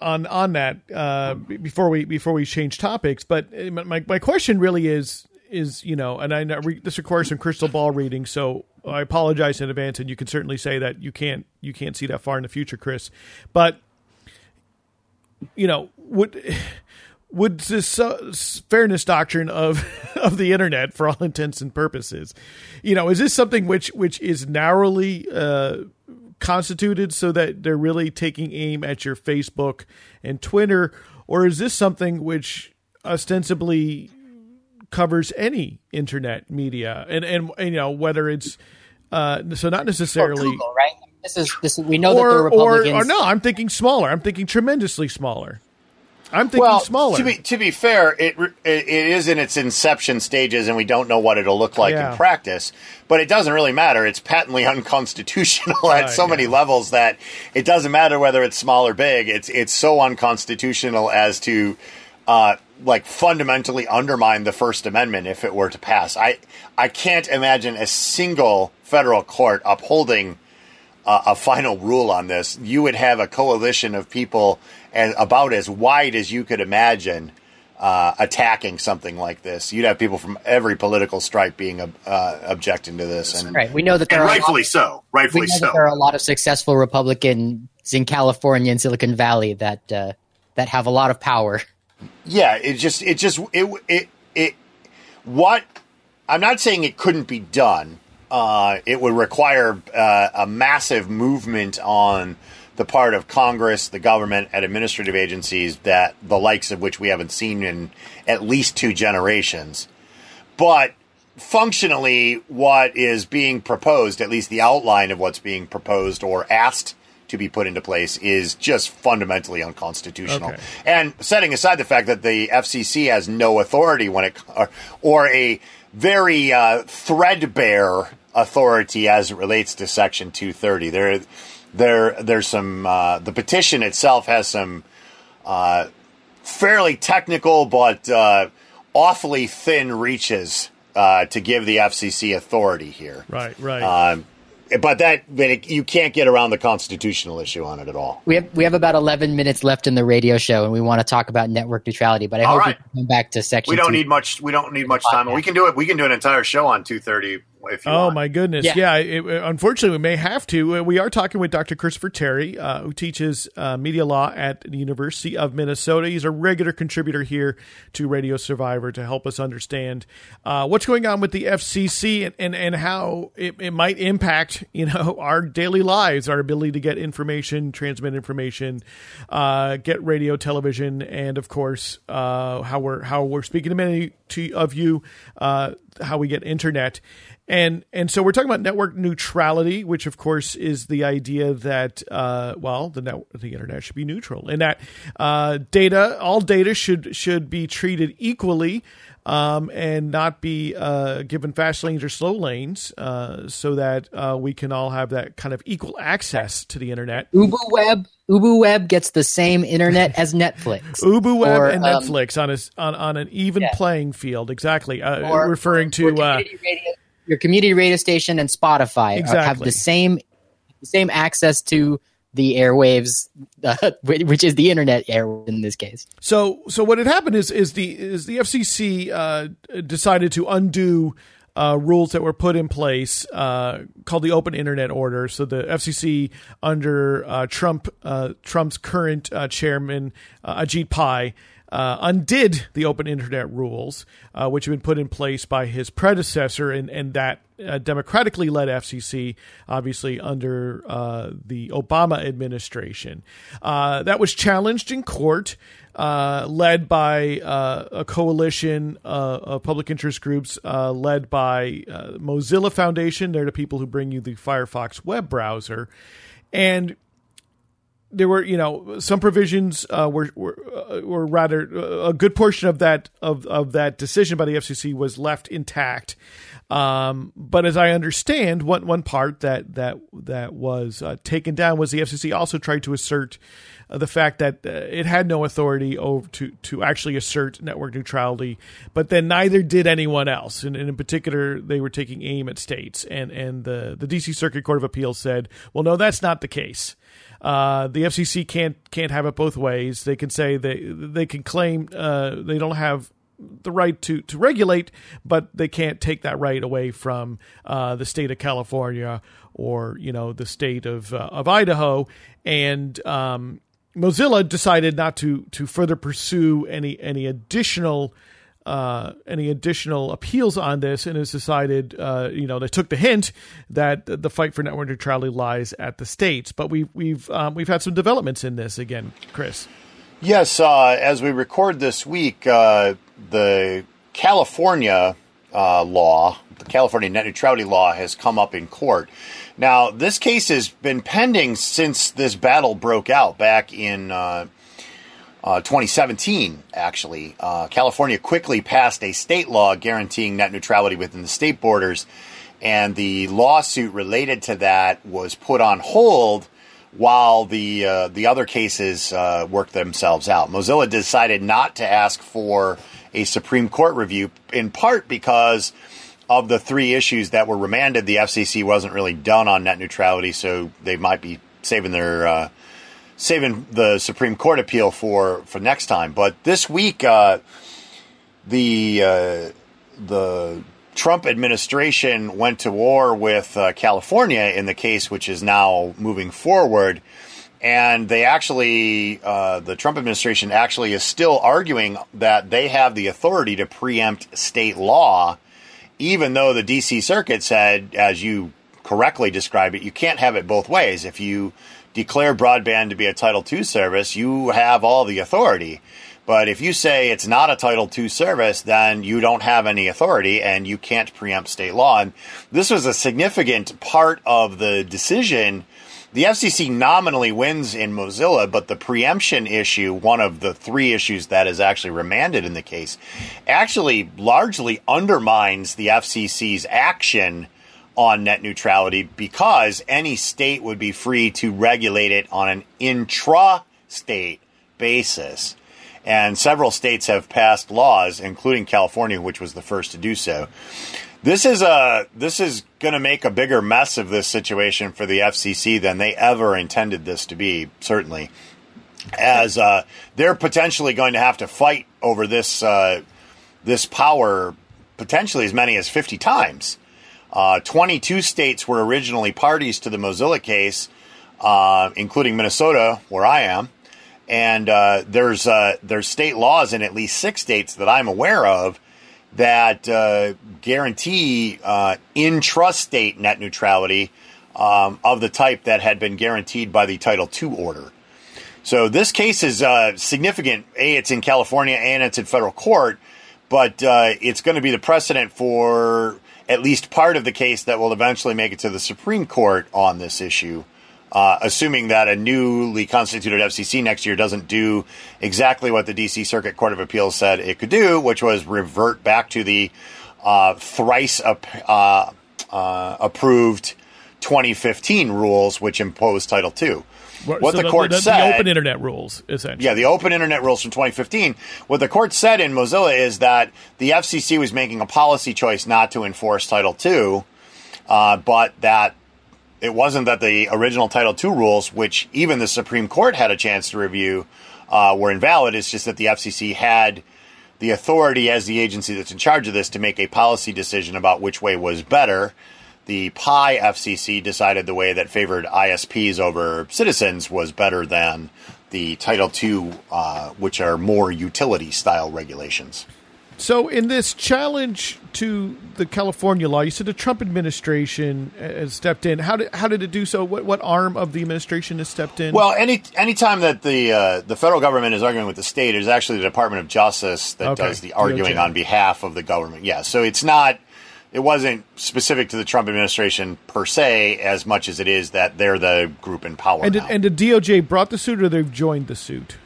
on on that uh, before we before we change topics. But uh, my my question really is is you know, and I know this requires some crystal ball reading, so I apologize in advance, and you can certainly say that you can't you can't see that far in the future, Chris. But you know, would would this uh, fairness doctrine of of the internet for all intents and purposes you know is this something which which is narrowly uh, constituted so that they're really taking aim at your Facebook and Twitter, or is this something which ostensibly covers any internet media and and, and you know whether it's uh, so not necessarily Google, right? This is this. Is, we know that the or, or Republicans. or no, I'm thinking smaller. I'm thinking tremendously smaller. I'm thinking well, smaller. To be to be fair, it it is in its inception stages, and we don't know what it'll look like Yeah. in practice. But it doesn't really matter. It's patently unconstitutional at so many levels that it doesn't matter whether it's small or big. It's it's so unconstitutional as to uh, like fundamentally undermine the First Amendment if it were to pass. I I can't imagine a single federal court upholding a, a final rule on this, you would have a coalition of people and about as wide as you could imagine uh, attacking something like this. You'd have people from every political stripe being uh, objecting to this, and, right. We know that there and are rightfully so. we Rightfully know so. that there are a lot of successful Republicans in California and Silicon Valley that uh, that have a lot of power. Yeah, it just it just it it it what I'm not saying it couldn't be done. Uh, it would require uh, a massive movement on the part of Congress, the government, and administrative agencies that the likes of which we haven't seen in at least two generations. But functionally, what is being proposed, at least the outline of what's being proposed or asked to be put into place, is just fundamentally unconstitutional. Okay. And setting aside the fact that the FCC has no authority when it, or, or a very uh, threadbare authority as it relates to Section 230. There, there, there's some. Uh, the petition itself has some uh, fairly technical but uh, awfully thin reaches uh, to give the FCC authority here. right, right. Um, but that, but it, you can't get around the constitutional issue on it at all. We have we have about eleven minutes left in the radio show, and we want to talk about network neutrality. But I All hope right. we can come back to section. We don't two. need much. We don't need much time. We can do it. We can do an entire show on two thirty if you Oh want. my goodness! Yeah. Yeah, it, unfortunately, we may have to. Uh, We are talking with Dr. Christopher Terry, uh, who teaches uh, media law at the University of Minnesota. He's a regular contributor here to Radio Survivor to help us understand uh, what's going on with the FCC and, and, and how it, it might impact you know our daily lives, our ability to get information, transmit information, uh, get radio, television, and of course uh, how we're how we're speaking to many to, of you, uh, how we get internet. And and so we're talking about network neutrality, which of course is the idea that uh, well the net, the internet should be neutral, and that uh, data all data should should be treated equally, um, and not be uh, given fast lanes or slow lanes, uh, so that uh, we can all have that kind of equal access to the internet. Ubu Web. Ubu Web gets the same internet as Netflix. Ubu Web Or, and um, Netflix on a on, on an even Yeah. playing field, exactly. Uh, Or- referring to uh, your community radio station and Spotify are- have the same the same access to the airwaves, uh, which is the internet air in this case. So, so what had happened is is the is the FCC uh, decided to undo uh, rules that were put in place uh, called the Open Internet Order. So the FCC under uh, Trump uh, Trump's current uh, chairman uh, Ajit Pai. Uh, undid the open internet rules, uh, which had been put in place by his predecessor, and, and that uh, democratically led FCC, obviously under uh, the Obama administration. Uh, that was challenged in court, uh, led by a coalition of public interest groups, led by Mozilla Foundation. They're the people who bring you the Firefox web browser, and there were you know some provisions uh, were were, uh, were rather uh, a good portion of that of of that decision by the FCC was left intact. Um, but as I understand, one one part that that that was uh, taken down was the FCC also tried to assert uh, the fact that it had no authority over to to actually assert network neutrality, but then neither did anyone else. And, and in particular, they were taking aim at states, and and the the DC Circuit Court of Appeals said, well, no, that's not the case. Uh, the FCC can't can't have it both ways. They can say they they can claim uh, they don't have the right to, to regulate, but they can't take that right away from uh, the state of California or you know the state of uh, of Idaho. And um, Mozilla decided not to to further pursue any any additional uh, any additional appeals on this and has decided, uh, you know, they took the hint that the fight for network neutrality lies at the states. But we've we've um, we've had some developments in this again, Chris. Yes, uh, as we record this week, uh, the California uh, law, the California net neutrality law, has come up in court. Now, this case has been pending since this battle broke out back in uh, uh, 2017, actually. Uh, California quickly passed a state law guaranteeing net neutrality within the state borders, and the lawsuit related to that was put on hold while the uh, the other cases uh, worked themselves out. Mozilla decided not to ask for a Supreme Court review, in part because of the three issues that were remanded, the FCC wasn't really done on net neutrality, so they might be saving their uh, saving the Supreme Court appeal for for next time. But this week, uh, the uh, the Trump administration went to war with uh, California in the case, which is now moving forward. And they actually, uh, the Trump administration actually is still arguing that they have the authority to preempt state law even though the DC Circuit said, as you correctly describe it, you can't have it both ways. If you declare broadband to be a Title II service, you have all the authority. But if you say it's not a Title II service, then you don't have any authority and you can't preempt state law. And this was a significant part of the decision the FCC nominally wins in Mozilla, but the preemption issue, one of the three issues that is actually remanded in the case, actually largely undermines the FCC's action on net neutrality because any state would be free to regulate it on an intra state basis. And several states have passed laws, including California, which was the first to do so, this is a this is going to make a bigger mess of this situation for the FCC than they ever intended this to be. Certainly, as uh, they're potentially going to have to fight over this uh, this power potentially as many as fifty times. Uh, Twenty-two states were originally parties to the Mozilla case, uh, including Minnesota, where I am, and uh, there's uh, there's state laws in at least six states that I'm aware of that uh, guarantee uh, intrastate net neutrality um, of the type that had been guaranteed by the Title II order. So this case is significant. A, it's in California and it's in federal court, but it's going to be the precedent for at least part of the case that will eventually make it to the Supreme Court on this issue uh, assuming that a newly constituted FCC next year doesn't do exactly what the DC Circuit Court of Appeals said it could do, which was revert back to the uh, thrice uh, uh approved 2015 rules, which imposed Title II. What so the, court the, the, said, the open internet rules, essentially. Yeah, the open internet rules from 2015. What the court said in Mozilla is that the FCC was making a policy choice not to enforce Title II, uh, but that it wasn't that the original Title II rules, which even the Supreme Court had a chance to review, uh, were invalid. It's just that the FCC had the authority as the agency that's in charge of this to make a policy decision about which way was better. The Pai FCC decided the way that favored ISPs over citizens was better than the Title II, uh, which are more utility style regulations. So, in this challenge to the California law, you said the Trump administration has stepped in. How did how did it do so? What what arm of the administration has stepped in? Well, any anytime that the uh, the federal government is arguing with the state, it is actually the Department of Justice that okay. does the arguing on behalf of the government. Yeah, so it's not it wasn't specific to the Trump administration per se as much as it is that they're the group in power. And, did, and the DOJ brought the suit, or they've joined the suit?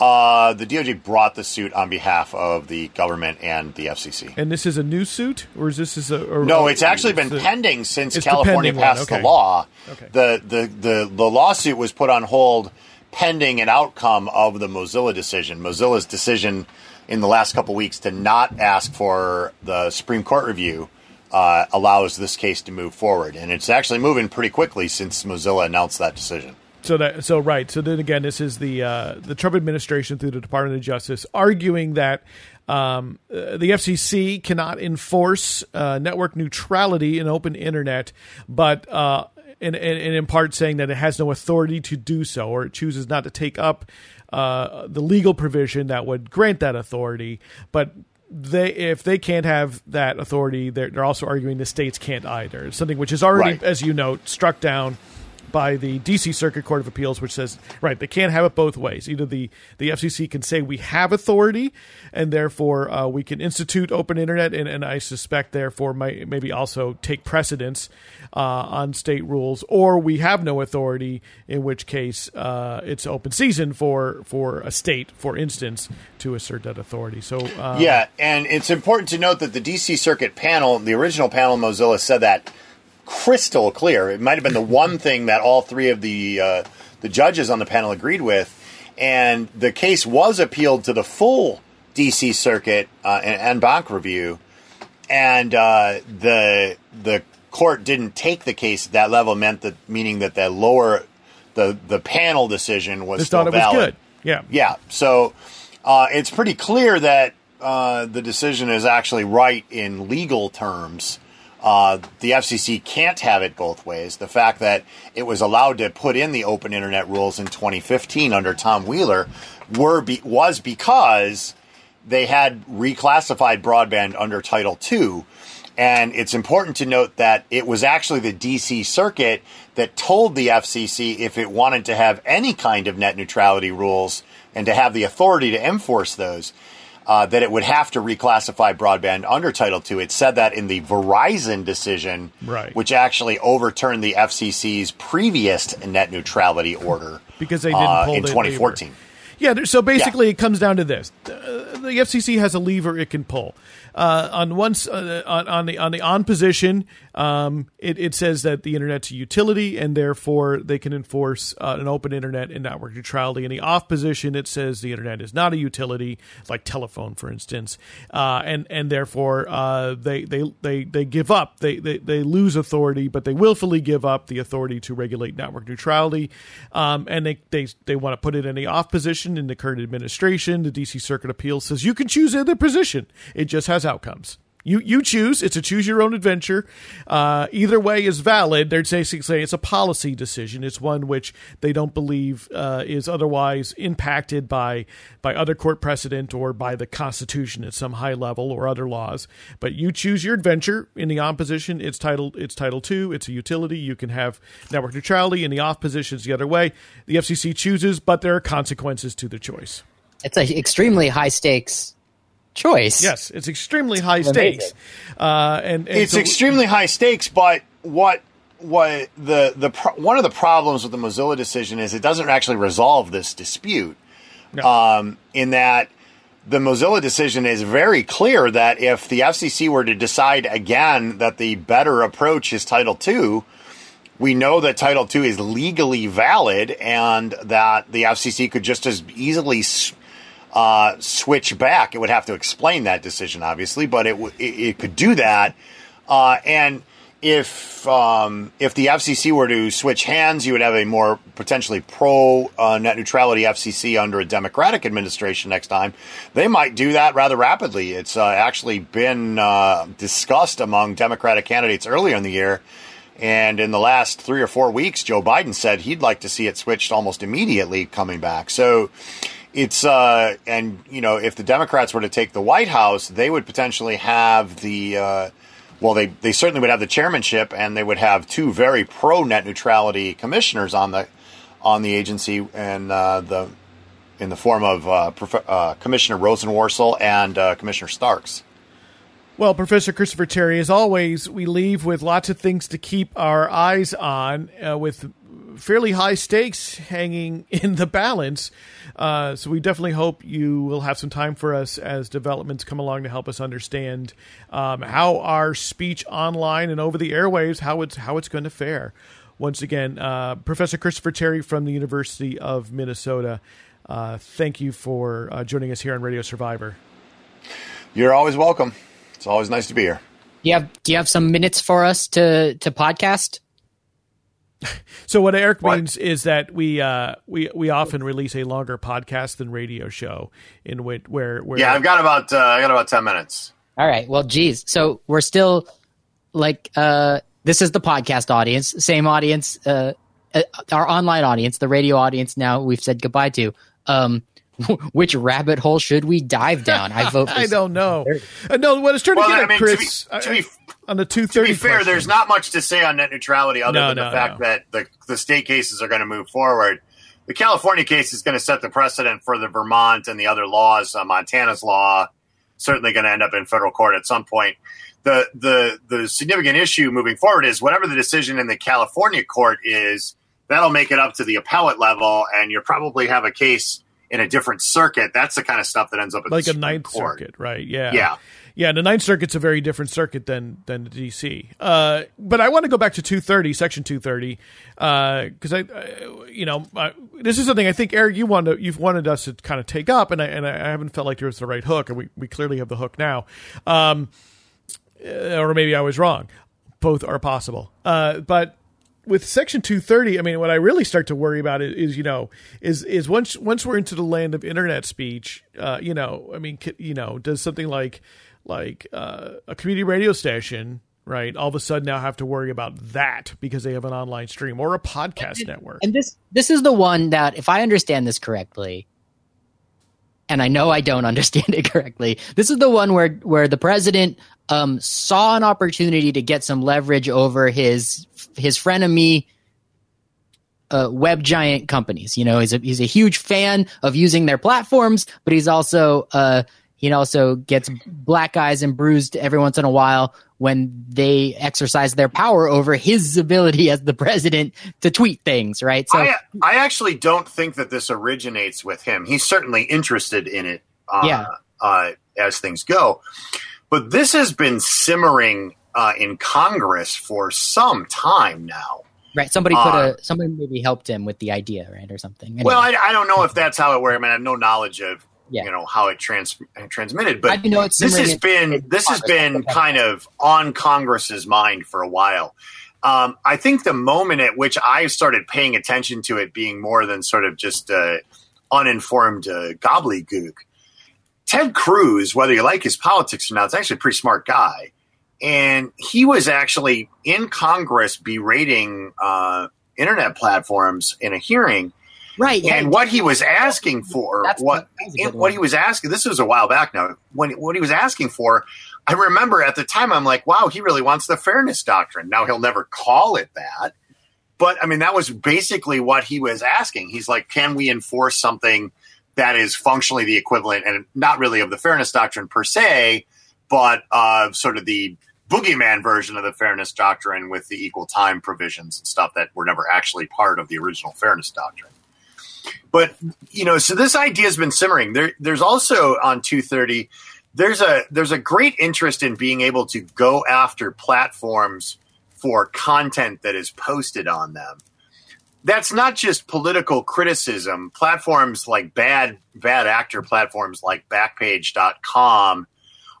Uh, the DOJ brought the suit on behalf of the government and the FCC. And this is a new suit, or is this is a no? It's actually been pending since California passed okay. the law. Okay. The, the the the lawsuit was put on hold pending an outcome of the Mozilla decision. Mozilla's decision in the last couple weeks to not ask for the Supreme Court review uh, allows this case to move forward, and it's actually moving pretty quickly since Mozilla announced that decision. So that so right. So then again, this is the uh, the Trump administration through the Department of Justice arguing that um, uh, the FCC cannot enforce uh, network neutrality in open internet, but uh, and, and, and, in part saying that it has no authority to do so, or it chooses not to take up uh, the legal provision that would grant that authority. But they if they can't have that authority, they're, they're also arguing the states can't either. It's something which is already, Right. as you note, struck down by the DC Circuit Court of Appeals, which says right they can't have it both ways. Either the the FCC can say we have authority, and therefore uh, we can institute open internet, and, and I suspect therefore might maybe also take precedence uh, on state rules, or we have no authority, in which case uh, it's open season for for a state, for instance, to assert that authority. So uh, Yeah, and it's important to note that the DC Circuit panel, the original panel Mozilla, said that crystal clear. It might have been the one thing that all three of the uh, the judges on the panel agreed with, and the case was appealed to the full DC Circuit uh, and, en banc review, and uh, the the court didn't take the case at that level. Meant that meaning that the lower the the panel decision was just still thought it was good. Yeah, Yeah, so uh, it's pretty clear that uh, the decision is actually right in legal terms. Uh, the FCC can't have it both ways. The fact that it was allowed to put in the open internet rules in 2015 under Tom Wheeler were be- was because they had reclassified broadband under Title II. And it's important to note that it was actually the DC Circuit that told the FCC if it wanted to have any kind of net neutrality rules and to have the authority to enforce those, uh, that it would have to reclassify broadband under Title II. It said that in the Verizon decision, Right. which actually overturned the FCC's previous net neutrality order because they didn't uh, in 2014. lever. Yeah, so basically, it comes down to this: Uh, the FCC has a lever it can pull. Uh, on once uh, on, on the on the on position, um, it, it says that the internet's a utility, and therefore they can enforce uh, an open internet and network neutrality. In the off position, it says the internet is not a utility, like telephone, for instance, uh, and and therefore uh, they, they they they give up. They, they they lose authority, but they willfully give up the authority to regulate network neutrality, um, and they they they want to put it in the off position in the current administration. The DC Circuit Appeal says you can choose either position. It just has outcomes. You you choose. It's a choose your own adventure. Uh, either way is valid. They're basically saying it's a policy decision. It's one which they don't believe uh, is otherwise impacted by by other court precedent or by the Constitution at some high level or other laws. But you choose your adventure. In the on position, it's titled it's Title Two. It's a utility. You can have network neutrality. In the off position, it's the other way. The FCC chooses, but there are consequences to the choice. It's an extremely high stakes choice. Yes, it's extremely high Amazing. stakes, uh, and, and it's so- extremely high stakes, but what what the the pro- one of the problems with the Mozilla decision is it doesn't actually resolve this dispute. Um, in that the Mozilla decision is very clear that if the FCC were to decide again that the better approach is Title II, we know that Title II is legally valid and that the FCC could just as easily s- uh, switch back. It would have to explain that decision, obviously, but it w- it, could do that. Uh, and if um, if the FCC were to switch hands, you would have a more potentially pro uh, net neutrality FCC under a Democratic administration next time. They might do that rather rapidly. It's uh, actually been uh, discussed among Democratic candidates earlier in the year. And in the last three or four weeks, Joe Biden said he'd like to see it switched almost immediately coming back. So it's uh, and you know if the Democrats were to take the White House, they would potentially have the uh, well, they they certainly would have the chairmanship, and they would have two very pro net neutrality commissioners on the on the agency, and uh, the in the form of uh, Prof- uh, Commissioner Rosenworcel and uh, Commissioner Starks. Well, Professor Christopher Terry, as always, we leave with lots of things to keep our eyes on, uh, with fairly high stakes hanging in the balance. Uh, so we definitely hope you will have some time for us as developments come along to help us understand um, how our speech online and over the airwaves how it's how it's going to fare. Once again, uh, Professor Christopher Terry from the University of Minnesota. Uh, thank you for uh, joining us here on Radio Survivor. You're always welcome. It's always nice to be here. Do you have Do you have some minutes for us to to podcast? So what Eric What? means is that we uh, we we often release a longer podcast than radio show in which where where Yeah, I've got about uh, I got about ten minutes. All right. Well, geez. So we're still like uh this is the podcast audience, same audience, uh, uh our online audience, the radio audience. Now we've said goodbye to. Um, which rabbit hole should we dive down? I vote. I don't know. Uh, no, what I was trying to get I at, mean, to Chris, be- to be- on the two To be fair, there's not much to say on net neutrality other No, than no, the fact no. that the, the state cases are going to move forward. The California case is going to set the precedent for the Vermont and the other laws. Uh, Montana's law certainly going to end up in federal court at some point. The the the significant issue moving forward is whatever the decision in the California court is, that'll make it up to the appellate level, and you'll probably have a case in a different circuit. That's the kind of stuff that ends up at like the a ninth court. circuit, right? Yeah, Yeah. Yeah. The ninth circuit's a very different circuit than than the DC. Uh, but I want to go back to two thirty, section two thirty, because I, I, you know, uh, this is something I think Eric, you want to, you've wanted us to kind of take up, and I and I haven't felt like there was the right hook, and we we clearly have the hook now. Um, uh, or maybe I was wrong. Both are possible. Uh, but with Section 230, I mean, what I really start to worry about is, is you know, is is once once we're into the land of internet speech, uh, you know, I mean, you know, does something like like uh, a community radio station, right, all of a sudden now have to worry about that because they have an online stream or a podcast network? And this this is the one that, if I understand this correctly, and I know I don't understand it correctly, this is the one where where the president um, saw an opportunity to get some leverage over his his frenemy uh, web giant companies. You know, he's a he's a huge fan of using their platforms, but he's also uh, he also gets black eyes and bruised every once in a while when they exercise their power over his ability as the president to tweet things. Right. So I, I actually don't think that this originates with him. He's certainly interested in it uh, Yeah. uh, as things go. But this has been simmering uh, in Congress for some time now. right. Somebody put Uh, a somebody maybe helped him with the idea, right, or something. Anyway, Well, I, I don't know if that's how it works. I mean, I have no knowledge of Yeah. you know how it trans- transmitted, but I know it's this has been this has been kind of on Congress's mind for a while. Um, I think the moment at which I started paying attention to it being more than sort of just uh, uninformed uh, gobbledygook. Ted Cruz, whether you like his politics or not, is actually a pretty smart guy, and he was actually in Congress berating uh, internet platforms in a hearing. Right. yeah, And what he was asking for, That's- what that's a good and what he was asking, this was a while back now. When what he was asking for, I remember at the time, I'm like, wow, he really wants the fairness doctrine. Now he'll never call it that, but I mean, that was basically what he was asking. He's like, can we enforce something that is functionally the equivalent, and not really of the fairness doctrine per se, but uh, sort of the boogeyman version of the fairness doctrine with the equal time provisions and stuff that were never actually part of the original fairness doctrine. But you know, so this idea has been simmering. There, there's also on 230. There's a there's a great interest in being able to go after platforms for content that is posted on them. That's not just political criticism. Platforms like bad bad actor platforms like Backpage.com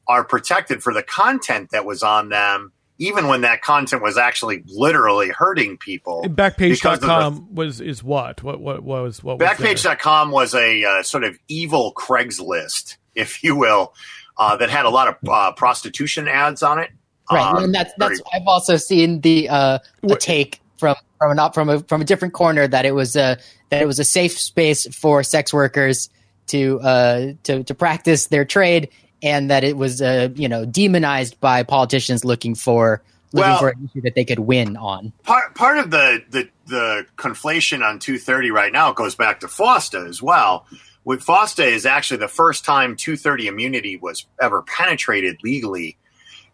are protected for the content that was on them, even when that content was actually literally hurting people. And because of the- Backpage.com was is what? What what, what was what was there? Backpage.com was a uh, sort of evil Craigslist, if you will, uh, that had a lot of uh, prostitution ads on it. right. Uh, and that's very- that's. I've also seen the uh, a take from from an from a from a different corner that it was a that it was a safe space for sex workers to uh to to practice their trade, and that it was uh you know demonized by politicians looking for looking Well- for an issue that they could win on. part part of the, the the conflation on 230 right now goes back to FOSTA as well. With FOSTA is actually the first time 230 immunity was ever penetrated legally.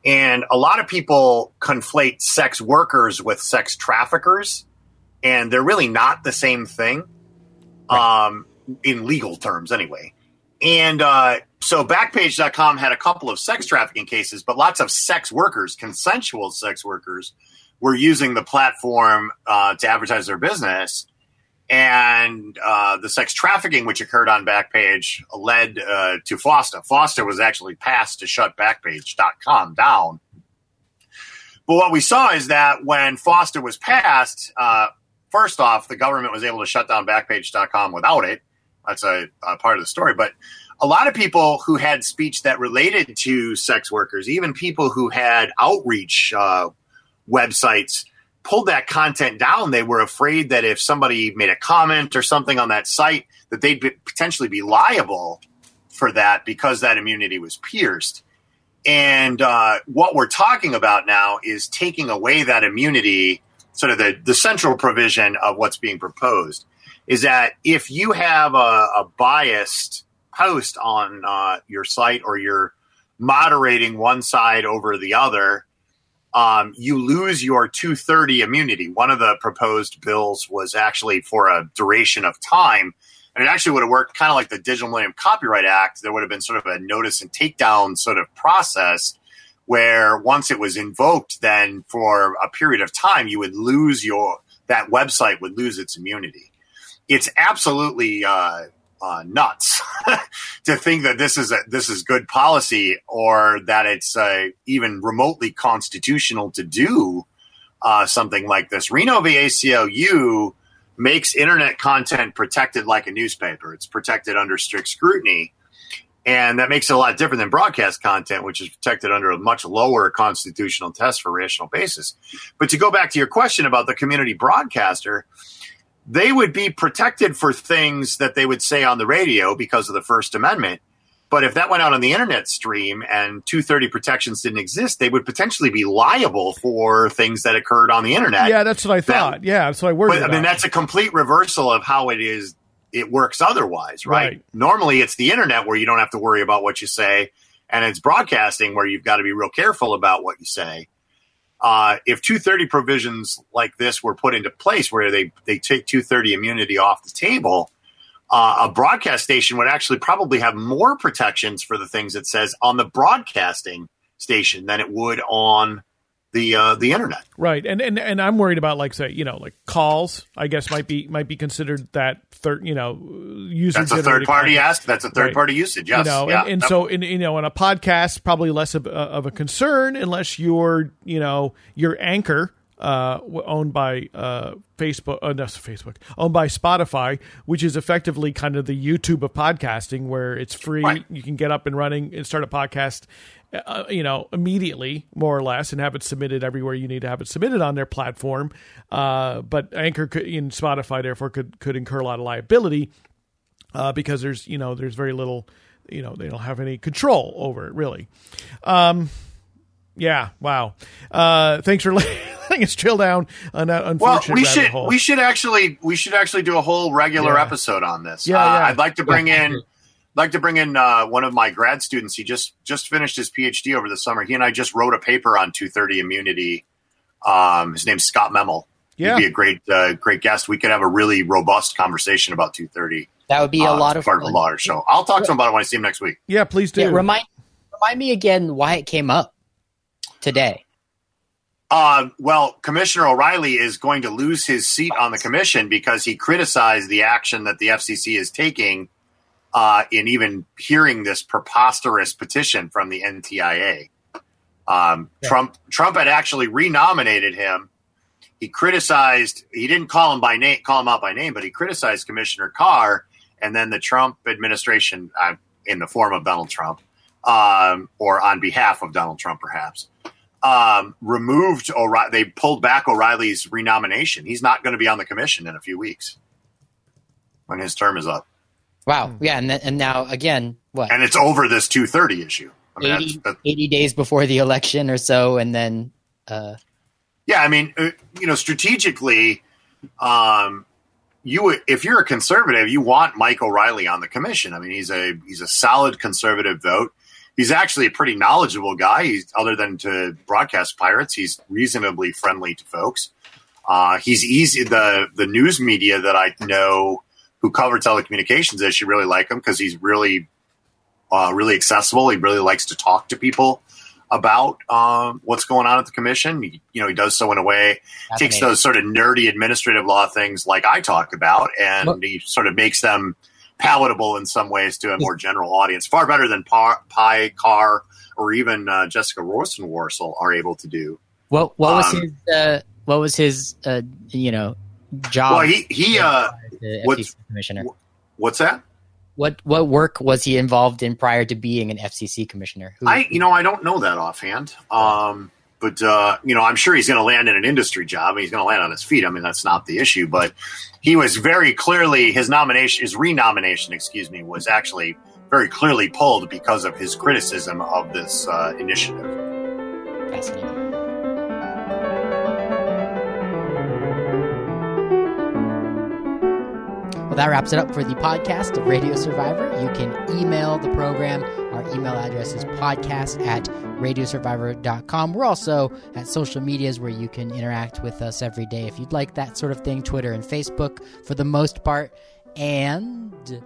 And a lot of people conflate sex workers with sex traffickers, and they're really not the same thing um, in legal terms, anyway. And uh, so Backpage.com had a couple of sex trafficking cases, but lots of sex workers, consensual sex workers, were using the platform uh, to advertise their business. And uh, the sex trafficking, which occurred on Backpage, led uh, to FOSTA. FOSTA was actually passed to shut Backpage.com down. But what we saw is that when FOSTA was passed, uh, first off, the government was able to shut down Backpage.com without it. That's a, a part of the story. But a lot of people who had speech that related to sex workers, even people who had outreach uh, websites, pulled that content down, they were afraid that if somebody made a comment or something on that site, that they'd be, potentially be liable for that because that immunity was pierced. And uh, what we're talking about now is taking away that immunity, sort of the, the central provision of what's being proposed is that if you have a, a biased post on uh, your site or you're moderating one side over the other, um, you lose your 230 immunity. One of the proposed bills was actually for a duration of time. And it actually would have worked kind of like the Digital Millennium Copyright Act. There would have been sort of a notice and takedown sort of process where once it was invoked, then for a period of time, you would lose your, that website would lose its immunity. It's absolutely uh, uh, nuts to think that this is a, this is good policy or that it's uh, even remotely constitutional to do uh, something like this. Reno v. ACLU makes internet content protected like a newspaper. It's protected under strict scrutiny. And that makes it a lot different than broadcast content, which is protected under a much lower constitutional test for rational basis. But to go back to your question about the community broadcaster, they would be protected for things that they would say on the radio because of the First Amendment. But if that went out on the internet stream and 230 protections didn't exist, they would potentially be liable for things that occurred on the internet. Yeah, that's what I thought. That, yeah, that's what I worried but, about. I mean, that's a complete reversal of how it is. It works otherwise, right? Right. Normally, it's the internet where you don't have to worry about what you say, and it's broadcasting where you've got to be real careful about what you say. Uh, if 230 provisions like this were put into place where they, they take 230 immunity off the table, uh, a broadcast station would actually probably have more protections for the things it says on the broadcasting station than it would on the uh, the internet. Right, and and and I'm worried about like say you know like calls. I guess might be might be considered that third you know user. That's a third party ask. That's a third right. party usage. Yes, you know, yeah. and, and so in you know in a podcast probably less of, uh, of a concern unless you're you know your anchor uh, owned by uh, Facebook, uh, no, Facebook, owned by Spotify, which is effectively kind of the YouTube of podcasting, where it's free. Right. You can get up and running and start a podcast uh, you know, immediately, more or less, and have it submitted everywhere you need to have it submitted on their platform. Uh, but Anchor could, in Spotify, therefore, could could incur a lot of liability uh, because there's you know there's very little you know they don't have any control over it really. Um, yeah, wow. Uh, thanks for letting us chill down on that unfortunate. Well, we should hole. we should actually we should actually do a whole regular Yeah. episode on this. Yeah, Uh, yeah. I'd like to bring in like to bring in uh, one of my grad students. He just just finished his PhD over the summer. He and I just wrote a paper on 230 immunity. Um, his name's Scott Memel. Yeah. He'd be a great uh, great guest. We could have a really robust conversation about 230. That would be a uh, lot of part fun. of the Lauder show. I'll talk to him about it when I see him next week. yeah, please do. Yeah, remind remind me again why it came up today. Uh, well, Commissioner O'Rielly is going to lose his seat on the commission because he criticized the action that the FCC is taking uh, in even hearing this preposterous petition from the NTIA. Um, Yeah. Trump Trump had actually renominated him. He criticized. He didn't call him by name, call him out by name, but he criticized Commissioner Carr, and then the Trump administration, uh, in the form of Donald Trump, um, or on behalf of Donald Trump, perhaps um, removed O'Rielly. They pulled back O'Rielly's renomination. He's not going to be on the commission in a few weeks when his term is up, Wow. Yeah, and then, and now again, what? and it's over this 230 issue. I mean, 80, that's, that, 80 days before the election or so and then uh yeah, I mean, uh, you know, strategically, um, you would- if you're a conservative, you want Mike O'Rielly on the commission. I mean, he's a he's a solid conservative vote. He's actually a pretty knowledgeable guy. He's other than to broadcast pirates, he's reasonably friendly to folks. Uh, he's easy. The the news media that I know who cover telecommunications issue really like him because he's really uh, really accessible. He really likes to talk to people about um, what's going on at the commission. He, you know, he does so in a way takes those sort of nerdy administrative law things like I talk about, and Well- he sort of makes them palatable in some ways to a more general audience. Far better than Pa- Pai Carr or even uh, Jessica Rosenworcel are able to do. what what was Um, his uh what was his uh you know job well, he he uh, the what's- FCC commissioner? what's that? What what work was he involved in prior to being an FCC commissioner? Who, I you know I don't know that offhand. Um, but uh, you know, I'm sure he's going to land in an industry job. and He's going to land on his feet. I mean, that's not the issue. But he was very clearly his nomination, his renomination, excuse me, was actually very clearly pulled because of his criticism of this uh, initiative. Fascinating. Well, that wraps it up for the podcast of Radio Survivor. You can email the program. Our email address is podcast at radiosurvivor.com. We're also at social medias where you can interact with us every day if you'd like that sort of thing Twitter and Facebook for the most part. And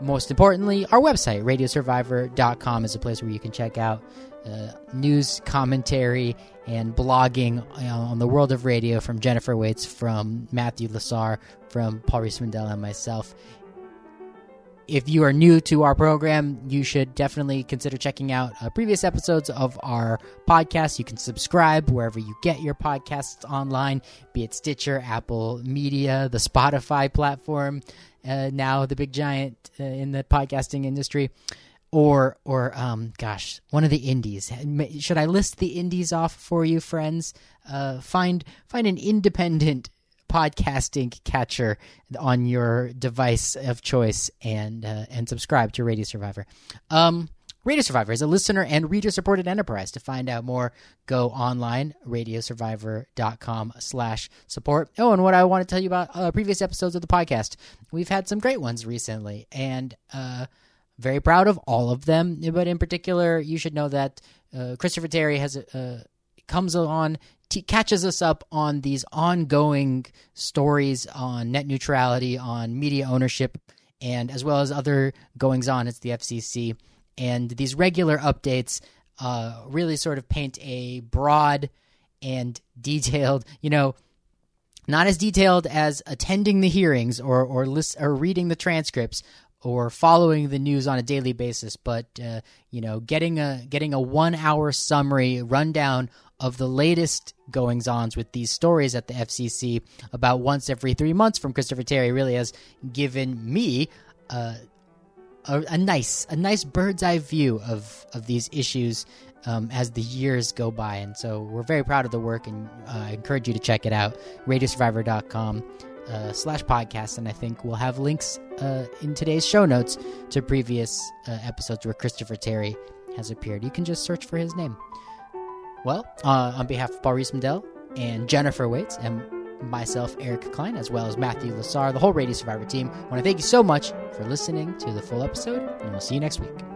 most importantly, our website, radiosurvivor.com, is a place where you can check out uh, news, commentary, and blogging on the world of radio from Jennifer Waits, from Matthew Lasar, from Paul Reese and myself. If you are new to our program, you should definitely consider checking out uh, previous episodes of our podcast. You can subscribe wherever you get your podcasts online, be it Stitcher, Apple Media, the Spotify platform, uh, now the big giant uh, in the podcasting industry or or um gosh one of the indies should i list the indies off for you friends uh find find an independent podcasting catcher on your device of choice and uh, and subscribe to radio survivor um Radio Survivor is a listener and reader supported enterprise. To find out more, go online, radiosurvivor.com slash support. Oh, and what I want to tell you about uh, previous episodes of the podcast. We've had some great ones recently, and uh, very proud of all of them. But in particular, you should know that uh, Christopher Terry has uh, comes on, t- catches us up on these ongoing stories on net neutrality, on media ownership, and as well as other goings on at the FCC. And these regular updates uh, really sort of paint a broad and detailed, you know, not as detailed as attending the hearings or or list, or reading the transcripts or following the news on a daily basis, but uh, you know, getting a getting a one hour summary rundown of the latest goings ons with these stories at the FCC about once every three months from Christopher Terry really has given me uh, a, a, nice a nice bird's eye view of of these issues um, as the years go by, and so we're very proud of the work, and uh, I encourage you to check it out. RadioSurvivor.com. Uh, slash podcast, and I think we'll have links uh, in today's show notes to previous uh, episodes where Christopher Terry has appeared. You can just search for his name. Well, uh, on behalf of Paul Reese and Jennifer Waits and myself, Eric Klein, as well as Matthew Lasar, the whole Radio Survivor team, I want to thank you so much for listening to the full episode, and we'll see you next week.